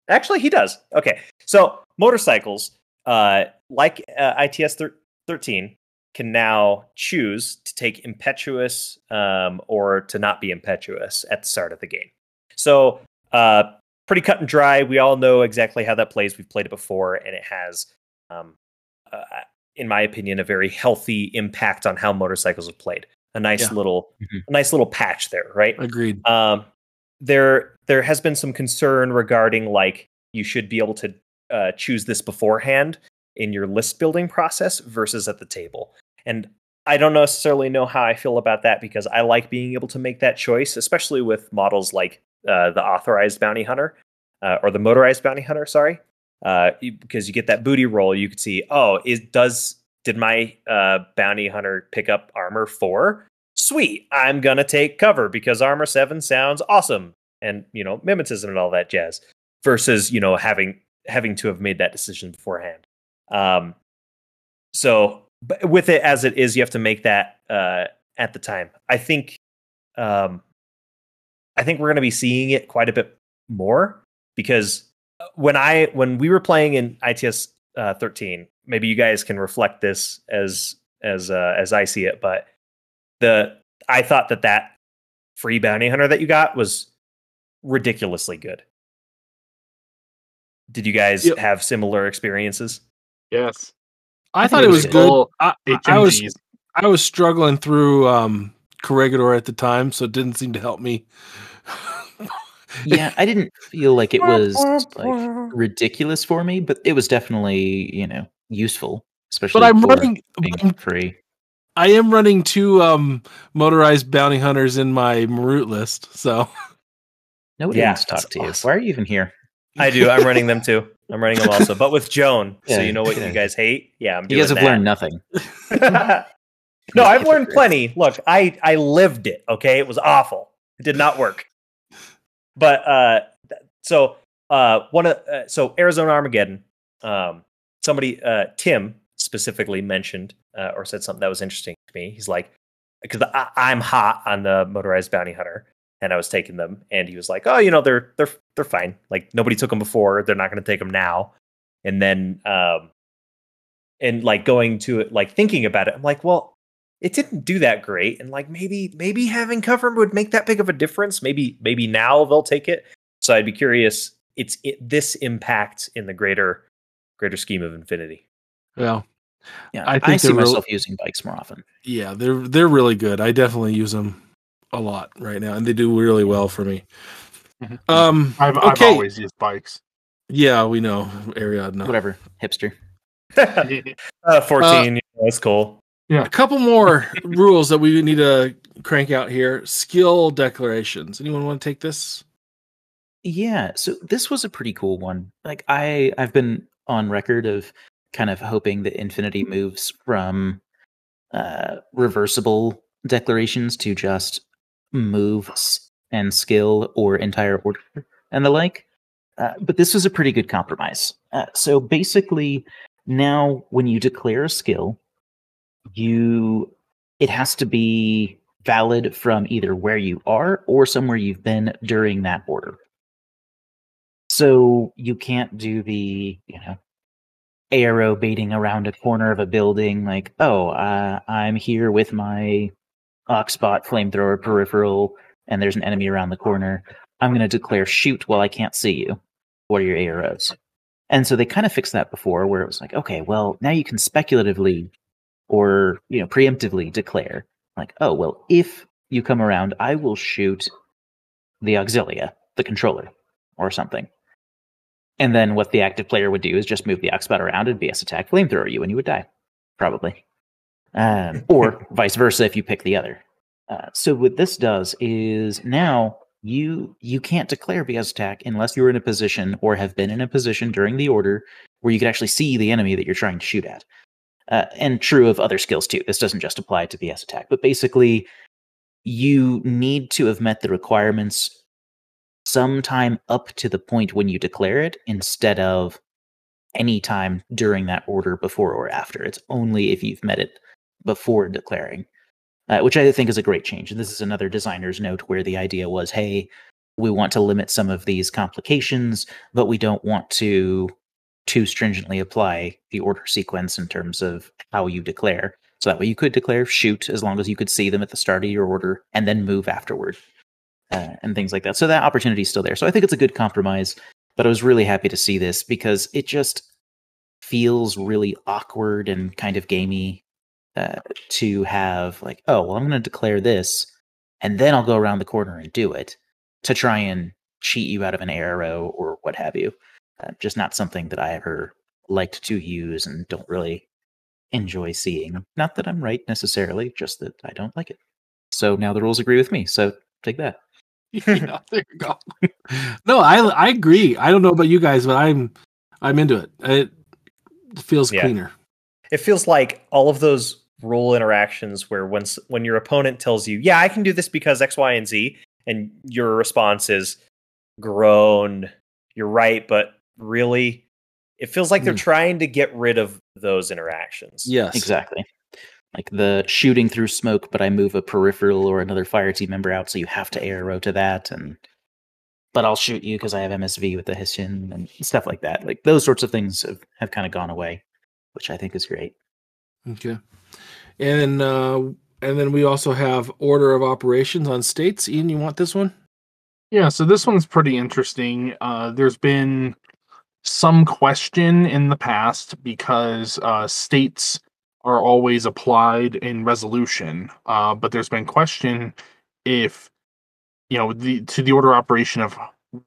Actually, he does. Okay, so motorcycles, uh, like uh, ITS thir- 13, can now choose to take impetuous um, or to not be impetuous at the start of the game. So, uh, pretty cut and dry. We all know exactly how that plays. We've played it before, and it has, um, uh, in my opinion, a very healthy impact on how motorcycles are played. A nice Yeah. little, Mhm. a nice little patch there, right? Agreed. Um, there, there has been some concern regarding like you should be able to uh, choose this beforehand in your list building process versus at the table. And I don't necessarily know how I feel about that because I like being able to make that choice, especially with models like uh, the authorized bounty hunter uh, or the motorized bounty hunter. Sorry, uh, because you get that booty roll. You could see, oh, is does did my uh, bounty hunter pick up armor four? Sweet, I'm gonna take cover because armor seven sounds awesome, and you know mimetism and all that jazz. Versus you know having having to have made that decision beforehand. Um, so but with it as it is, you have to make that uh, at the time. I think, um, I think we're going to be seeing it quite a bit more because uh, when I when we were playing in ITS uh, 13, maybe you guys can reflect this as as uh, as I see it, but the I thought that that free bounty hunter that you got was ridiculously good. Did you guys Yep. have similar experiences? Yes. I, I thought think it it was was good. I, I was I was struggling through um Corregidor at the time, so it didn't seem to help me. Yeah, I didn't feel like it was like ridiculous for me, but it was definitely you know useful, especially. but I'm for running. being I'm- free. I am running two um motorized bounty hunters in my route list. So Nobody Yeah, wants to talk that's to you. awesome. Why are you even here? I do. I'm running them too. I'm running them also, but with Joan. so you know what yeah. you guys hate? Yeah, I'm You doing guys have that. learned nothing. no, I've learned plenty. Look, I I lived it. Okay, it was awful. It did not work. But uh, so uh, one of uh, so Arizona Armageddon. Um, somebody uh, Tim specifically mentioned uh, or said something that was interesting to me. He's like, because I'm hot on the motorized bounty hunter, and I was taking them, and he was like, "Oh, you know, they're they're they're fine. Like nobody took them before. They're not going to take them now." And then, um, and like going to it, like thinking about it, I'm like, well, it didn't do that great, and like maybe maybe having cover would make that big of a difference. Maybe maybe now they'll take it. So I'd be curious. It's it, this impact in the greater greater scheme of Infinity. well, Yeah, I I, see they're myself using bikes more often. yeah, they're they're really good. I definitely use them a lot right now, and they do really well for me. Mhm. Um, I've, I've always used bikes. yeah, we know Ariadne. Whatever, hipster. uh, Fourteen, you know, that's cool. A couple more rules that we need to crank out here. Skill declarations. Anyone want to take this? Yeah, so this was a pretty cool one. Like I I've been on record of kind of hoping that Infinity moves from uh reversible declarations to just moves and skill or entire order and the like. Uh, but this was a pretty good compromise. Uh, so basically now when you declare a skill, you it has to be valid from either where you are or somewhere you've been during that order. So you can't do the, you know, ARO baiting around a corner of a building like, oh, uh, I'm here with my Auxbot flamethrower peripheral and there's an enemy around the corner. I'm going to declare shoot while I can't see you. What are your AROs? And so they kind of fixed that before where it was like, okay, well, now you can speculatively or, you know, preemptively declare like, oh, well, if you come around, I will shoot the auxilia, the controller, or something. And then what the active player would do is just move the Auxbot around and BS attack flamethrower you and you would die. Probably. Um, or vice versa if you pick the other. Uh, so what this does is now you you can't declare BS attack unless you're in a position or have been in a position during the order where you can actually see the enemy that you're trying to shoot at. Uh, and true of other skills too. This doesn't just apply to BS attack, but basically you need to have met the requirements sometime up to the point when you declare it instead of any time during that order before or after. It's only if you've met it before declaring, uh, which I think is a great change. And this is another designer's note where the idea was hey, we want to limit some of these complications, but we don't want to too stringently apply the order sequence in terms of how you declare. So that way you could declare shoot as long as you could see them at the start of your order and then move afterward uh, and things like that. So that opportunity is still there. So I think it's a good compromise. But I was really happy to see this because it just feels really awkward and kind of gamey uh, to have like, oh, well, I'm going to declare this and then I'll go around the corner and do it to try and cheat you out of an ARO or what have you. Uh, just not something that I ever liked to use and don't really enjoy seeing. Not that I'm right necessarily, just that I don't like it. So now the rules agree with me. So take that. yeah, there you go. no, I I agree. I don't know about you guys, but I'm I'm into it. It feels Yeah. cleaner. It feels like all of those role interactions where when when your opponent tells you, "Yeah, I can do this because X, Y, and Z," and your response is, "Groan, you're right, but really." It feels like they're Hmm. trying to get rid of those interactions. Yes, Exactly. Like the shooting through smoke, but I move a peripheral or another fire team member out, so you have to ARO to that, and but I'll shoot you because I have MSV with the Hessian and stuff like that. Like those sorts of things have, have kind of gone away, which I think is great. Okay, and uh, and then we also have order of operations on states. Ian, you want this one? Yeah, so this one's pretty interesting. Uh, there's been some question in the past because uh, states are always applied in resolution, uh, but there's been question if you know the to the order operation of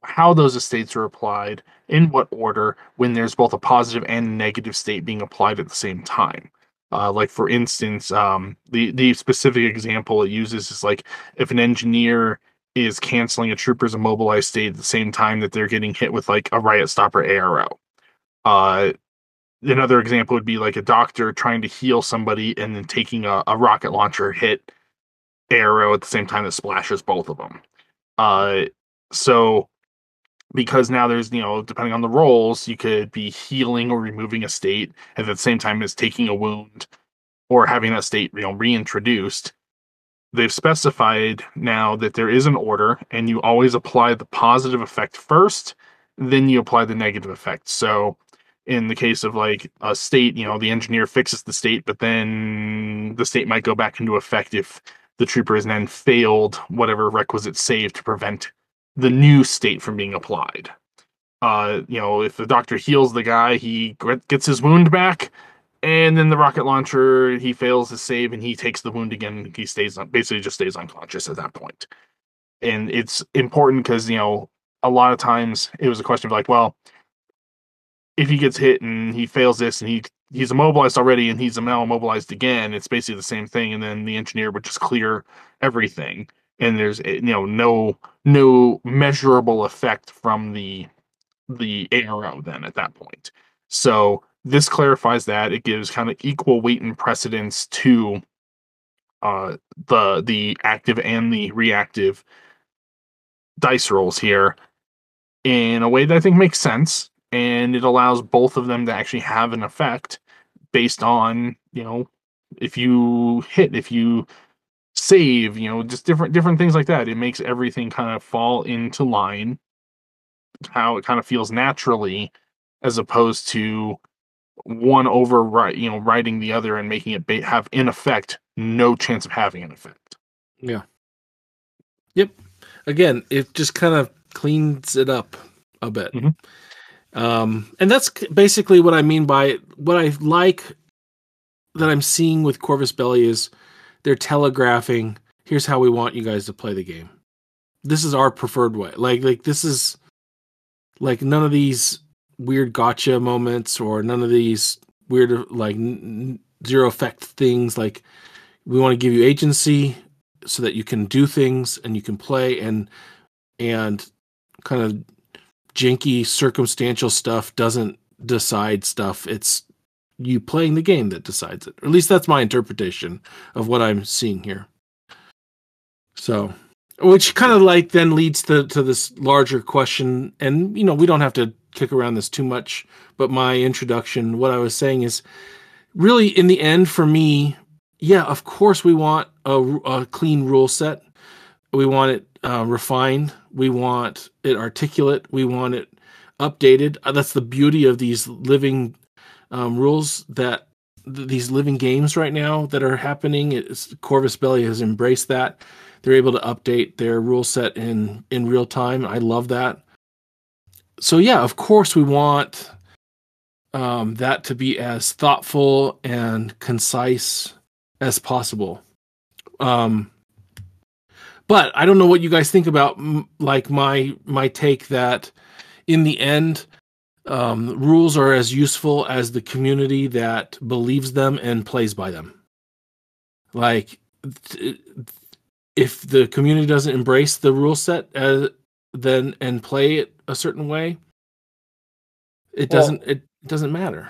how those estates are applied in what order when there's both a positive and negative state being applied at the same time. Uh, like for instance, um, the the specific example it uses is like if an engineer is canceling a trooper's immobilized state at the same time that they're getting hit with like a riot stopper ARO. Uh, another example would be like a doctor trying to heal somebody and then taking a, a rocket launcher hit ARO at the same time that splashes both of them. Uh, so because now there's you know depending on the roles you could be healing or removing a state at the same time as taking a wound or having that state you know reintroduced they've specified now that there is an order and you always apply the positive effect first then you apply the negative effect. So in the case of like a state you know the engineer fixes the state but then the state might go back into effect if the trooper has then failed whatever requisite save to prevent the new state from being applied. Uh you know if the doctor heals the guy he gets his wound back and then the rocket launcher he fails his save and he takes the wound again. He stays on basically just stays unconscious at that point. point and it's important because you know a lot of times it was a question of like well if he gets hit and he fails this and he he's immobilized already and he's now immobilized again it's basically the same thing. And then the engineer would just clear everything. And there's eh, you know no no measurable effect from the the ARO then at that point. So this clarifies that it gives kind of equal weight and precedence to uh the the active and the reactive dice rolls here in a way that I think makes sense and it allows both of them to actually have an effect based on, you know, if you hit, if you save, you know, just different different things like that. It makes everything kind of fall into line how it kind of feels naturally as opposed to one override, you know, writing the other and making it ba- have in effect no chance of having an effect. Yeah. Yep. Again, it just kind of cleans it up a bit. Mhm. Um, and that's basically what I mean by what I like that I'm seeing with Corvus Belli is they're telegraphing. Here's how we want you guys to play the game. This is our preferred way. Like like this is like none of these weird gotcha moments or none of these weird like n- zero effect things. Like we want to give you agency so that you can do things and you can play and and kind of janky circumstantial stuff doesn't decide stuff it's you playing the game that decides it or at least that's my interpretation of what i'm seeing here so which kind of like then leads to to this larger question and you know we don't have to kick around this too much but my introduction what i was saying is really in the end for me yeah of course we want a, a clean rule set we want it uh, refined we want it articulate we want it updated Uh, that's the beauty of these living um, rules that th- these living games right now that are happening. It's, Corvus Belli has embraced that. They're able to update their rule set in in real time. I love that. So yeah, of course we want um, that to be as thoughtful and concise as possible. Um, but I don't know what you guys think about like my my take that in the end um, rules are as useful as the community that believes them and plays by them. Like if the community doesn't embrace the rule set as then and play it a certain way, it Well- doesn't it doesn't matter.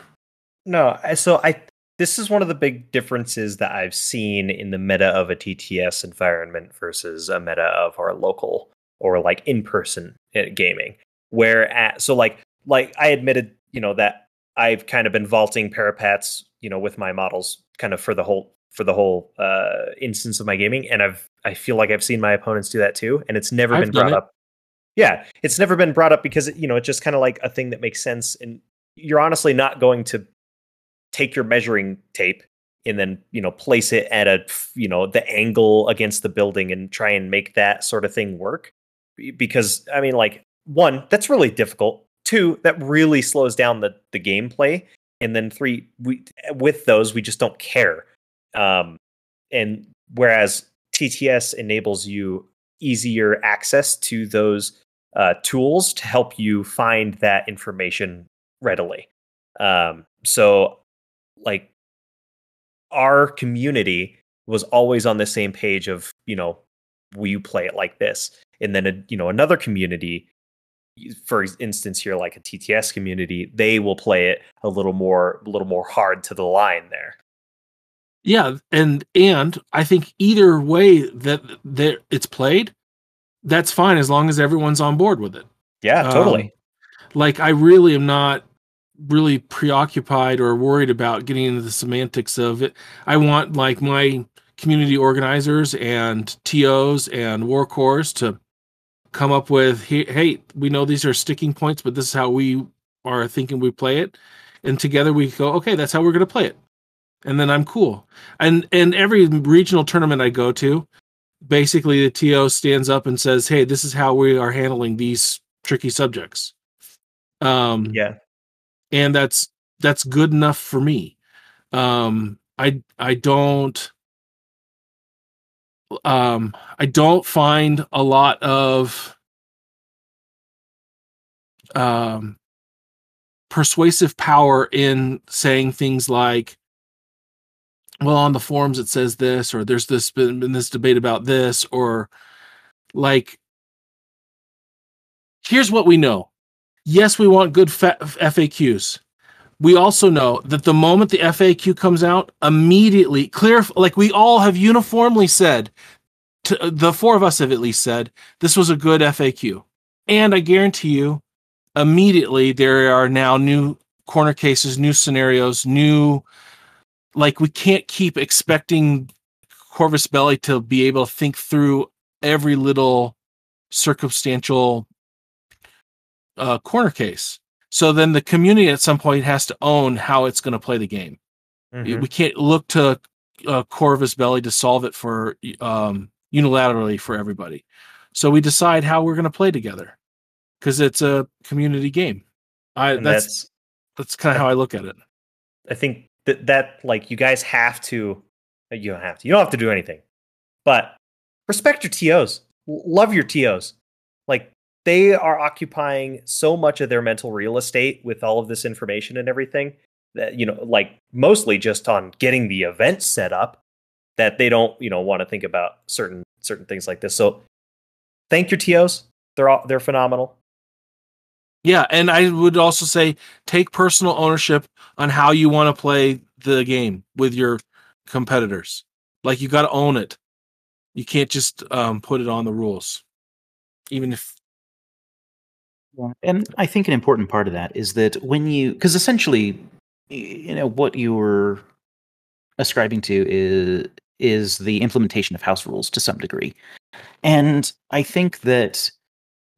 No, so I this is one of the big differences that I've seen in the meta of a TTS environment versus a meta of our local or like in-person uh, gaming. Where at so like like I admitted, you know, that I've kind of been vaulting parapets, you know, with my models kind of for the whole for the whole uh instance of my gaming and I've I feel like I've seen my opponents do that too and it's never I've been brought it. up. Yeah, it's never been brought up because you know, it's just kind of like a thing that makes sense and you're honestly not going to take your measuring tape and then you know place it at a you know the angle against the building and try and make that sort of thing work because i mean like one that's really difficult. Two that really slows down the the gameplay and then three we with those we just don't care. Um and whereas tts enables you easier access to those uh, tools to help you find that information readily. Um so like our community was always on the same page of you know will you play it like this? And then a, you know another community for instance here like a tts community they will play it a little more a little more hard to the line there. Yeah, and and I think either way that that it's played, that's fine as long as everyone's on board with it. yeah totally Um, like I really am not really preoccupied or worried about getting into the semantics of it. I want like my community organizers and TOs and warcors to come up with hey, we know these are sticking points, but this is how we are thinking we play it. And together we go, okay, that's how we're gonna play it. And then I'm cool. And and every regional tournament I go to, basically the TO stands up and says, Hey, this is how we are handling these tricky subjects. Um yeah and that's that's good enough for me um i i don't um i don't find a lot of um persuasive power in saying things like well on the forums it says this or there's this been, been this debate about this or like here's what we know yes, we want good fa- FAQs. We also know that the moment the FAQ comes out, immediately clear, like we all have uniformly said, to, the four of us have at least said, this was a good FAQ. And I guarantee you, immediately there are now new corner cases, new scenarios, new, like we can't keep expecting Corvus Belli to be able to think through every little circumstantial uh, corner case. So then the community at some point has to own how it's going to play the game. Mhm. We can't look to uh, Corvus Belli to solve it for um, unilaterally for everybody. So we decide how we're going to play together because it's a community game. I that's that's that's kind of how I look at it. I think that that like you guys have to uh, you don't have to. You don't have to do anything. But respect your TOs. Love your TOs. Like they are occupying so much of their mental real estate with all of this information and everything that you know like mostly just on getting the event set up that they don't, you know, want to think about certain certain things like this. So thank your TOs. They're all, they're phenomenal. Yeah, and I would also say take personal ownership on how you want to play the game with your competitors. Like you got to own it. You can't just um, put it on the rules, even if Yeah. And I think an important part of that is that when you, because essentially, you know, what you're ascribing to is is the implementation of house rules to some degree, and I think that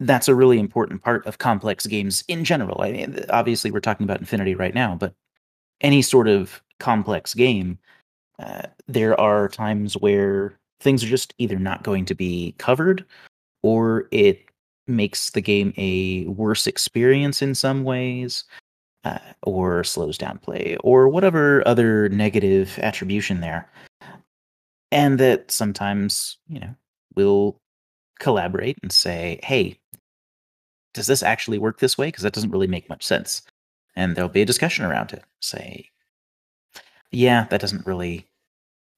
that's a really important part of complex games in general. I mean, obviously, we're talking about Infinity right now, but any sort of complex game, uh, there are times where things are just either not going to be covered or it makes the game a worse experience in some ways uh, or slows down play or whatever other negative attribution there and that sometimes you know we'll collaborate and say hey does this actually work this way? Because that doesn't really make much sense. And there'll be a discussion around it. Say yeah that doesn't really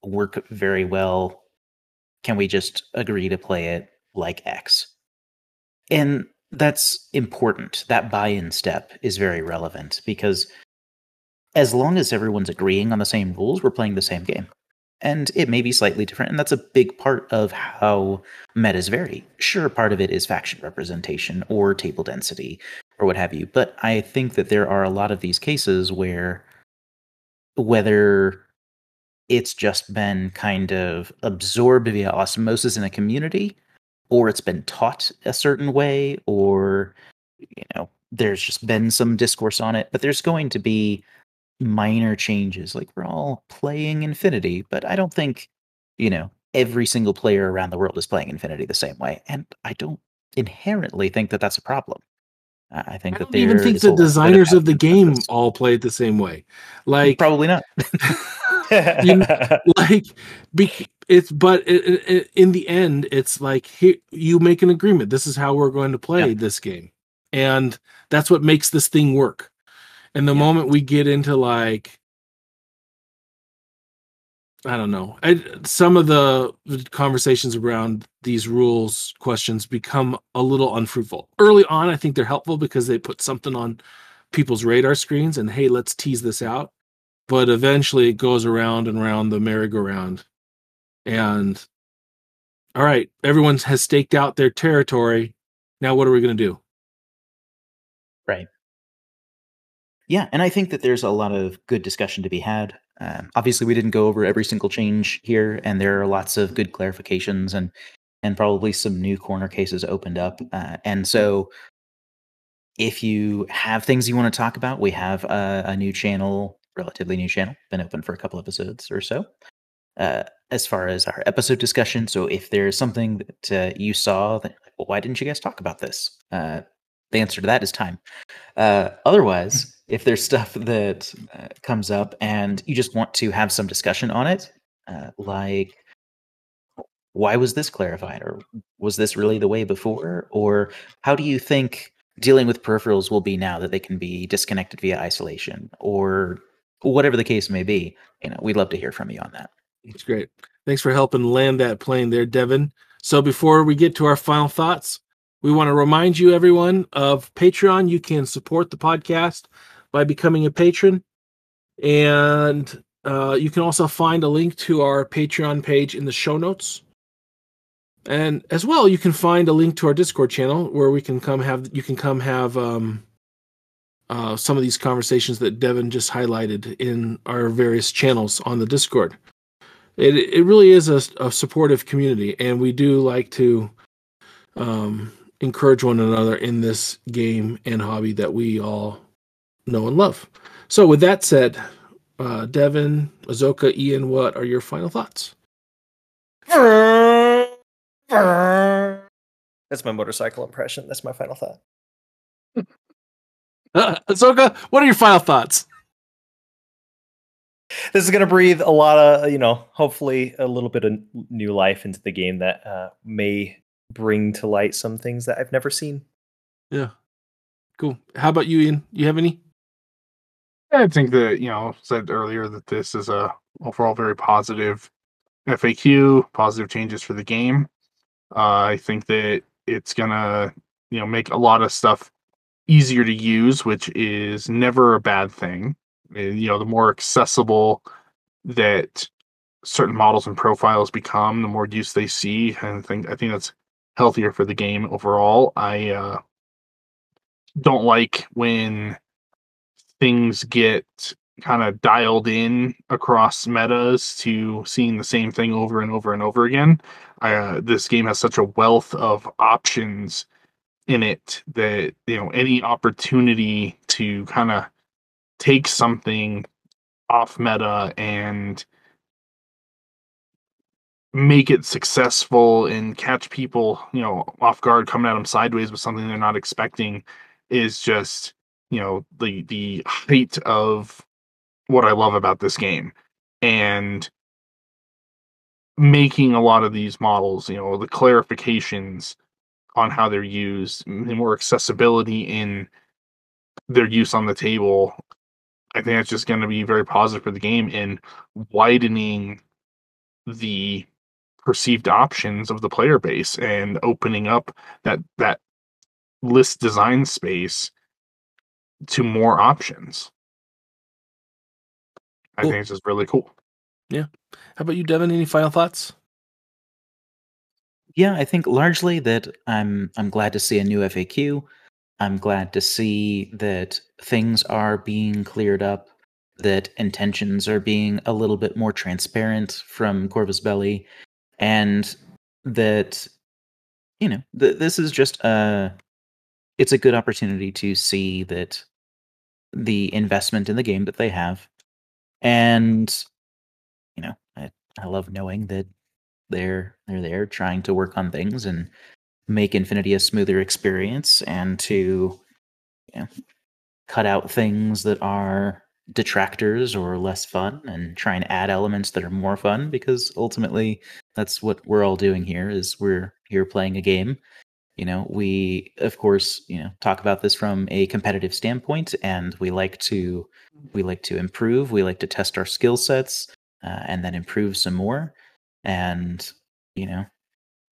work very well. Can we just agree to play it like x? And that's important. That buy-in step is very relevant because as long as everyone's agreeing on the same rules we're playing the same game and it may be slightly different and that's a big part of how metas vary. Sure part of it is faction representation or table density or what have you but i think that there are a lot of these cases where whether it's just been kind of absorbed via osmosis in a community or it's been taught a certain way or you know there's just been some discourse on it but there's going to be minor changes like we're all playing infinity but i don't think you know every single player around the world is playing infinity the same way and i don't inherently think that that's a problem. I think I that don't even think the lot of good designers of the game all play it the same way. Mm, like probably not. You- like bec- it's but i i i- in the end it's like here you make an agreement. This is how we're going to play Yeah. this game. And that's what makes this thing work and the Yeah. moment we get into like i don't know I, some of the conversations around these rules questions become a little unfruitful. Early on i think they're helpful because they put something on people's radar screens and hey let's tease this out. But eventually it goes around and around the merry-go-round. And all right everyone has staked out their territory. Now what are we going to do Yeah, and I think that there's a lot of good discussion to be had. Um, obviously, we didn't go over every single change here, and there are lots of good clarifications and and probably some new corner cases opened up. Uh, and so, if you have things you want to talk about, we have a, a new channel, relatively new channel, been open for a couple episodes or so. Uh, as far as our episode discussion, so if there's something that uh, you saw that, well, why didn't you guys talk about this? The answer to that is time. Uh, otherwise, if there's stuff that uh, comes up and you just want to have some discussion on it, uh, like why was this clarified, or was this really the way before, or how do you think dealing with peripherals will be now that they can be disconnected via isolation, or whatever the case may be? You know, we'd love to hear from you on that. it's great thanks for helping land that plane there devin so before we get to our final thoughts we want to remind you everyone of patreon. You can support the podcast by becoming a patron. And uh, you can also find a link to our patreon page in the show notes. And as well you can find a link to our discord channel where we can come have you can come have um, uh, some of these conversations that devin just highlighted in our various channels on the discord. It, it really is a, a supportive community and we do like to um, encourage one another in this game and hobby that we all know and love so with that said uh, devin azoka ian what are your final thoughts That's my motorcycle impression. That's my final thought. uh, azoka what are your final thoughts This is going to breathe a lot of, you know, hopefully a little bit of new life into the game that uh, may bring to light some things that I've never seen. yeah cool how about you ian you have any I think that you know said earlier that this is a overall very positive FAQ, positive changes for the game. Uh, I think that it's gonna you know make a lot of stuff easier to use, which is never a bad thing. Uh, You know, the more accessible that certain models and profiles become, the more use they see, and I think I think that's healthier for the game overall. I uh, don't like when things get kind of dialed in across metas to seeing the same thing over and over and over again. Uh, this game has such a wealth of options in it that you know any opportunity to kind of take something off meta and make it successful and catch people, you know, off guard coming at them sideways with something they're not expecting is just, you know, the the height of what I love about this game. And making a lot of these models, you know, the clarifications on how they're used, and more accessibility in their use on the table. I think that's just going to be very positive for the game in widening the perceived options of the player base and opening up that that list design space to more options. I Cool. think it's just really cool. Yeah. How about you, Devin? Any final thoughts? Yeah, I think largely that I'm I'm glad to see a new FAQ. I'm glad to see that things are being cleared up, that intentions are being a little bit more transparent from Corvus Belli, and that you know th- this is just a it's a good opportunity to see that the investment in the game that they have, and you know I I love knowing that they're they're there trying to work on things and make Infinity a smoother experience and to you know, cut out things that are detractors or less fun and try and add elements that are more fun because ultimately that's what we're all doing here is we're here playing a game. You know we of course you know talk about this from a competitive standpoint and we like to we like to improve we like to test our skill sets uh, and then improve some more and you know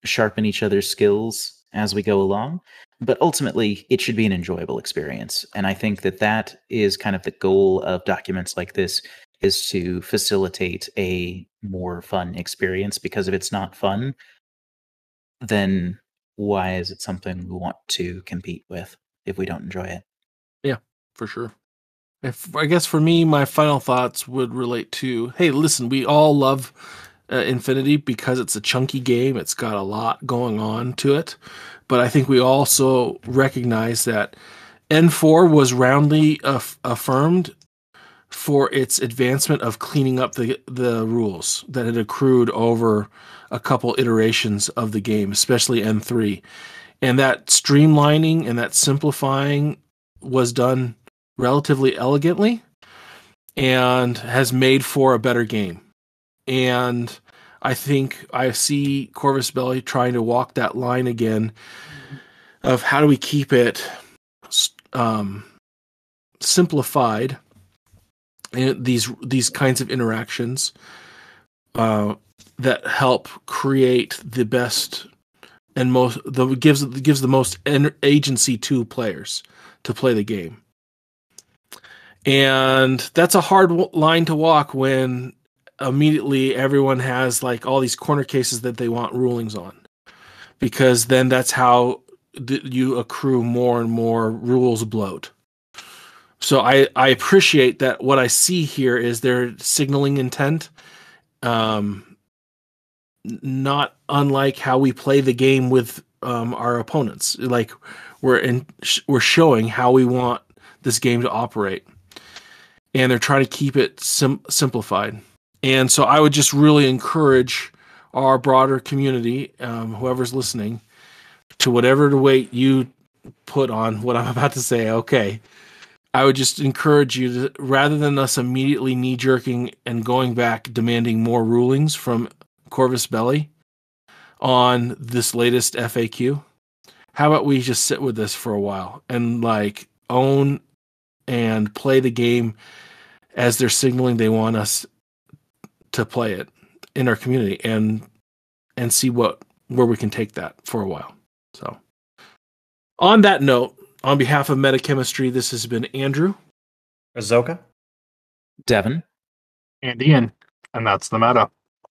sharpen each other's skills as we go along but ultimately it should be an enjoyable experience and i think that that is kind of the goal of documents like this is to facilitate a more fun experience because if it's not fun then why is it something we want to compete with if we don't enjoy it Yeah, for sure. If I guess for me, my final thoughts would relate to hey, listen, we all love uh, Infinity because it's a chunky game. It's got a lot going on to it, but I think we also recognize that N4 was roundly aff- affirmed for its advancement of cleaning up the the rules that had accrued over a couple iterations of the game, especially N3. And that streamlining and that simplifying was done relatively elegantly and has made for a better game. And I think I see Corvus Belli trying to walk that line again of how do we keep it um, simplified in these these kinds of interactions uh, that help create the best and most the gives gives the most agency to players to play the game. And that's a hard line to walk when immediately everyone has like all these corner cases that they want rulings on. Because then that's how th- you accrue more and more rules bloat. So i i appreciate that what i see here is they're signaling intent um not unlike how we play the game with um our opponents. Like we're in sh- we're showing how we want this game to operate. And they're trying to keep it sim- simplified. And so I would just really encourage our broader community, um, whoever's listening, to whatever the weight you put on what I'm about to say. Okay, I would just encourage you to, rather than us immediately knee jerking and going back demanding more rulings from Corvus Belli on this latest FAQ. How about we just sit with this for a while and like own and play the game as they're signaling they want us to play it in our community and and see what where we can take that for a while. So on that note, on behalf of Metachemistry, this has been Andrew. Azoka? devin And Ian, and that's the meta.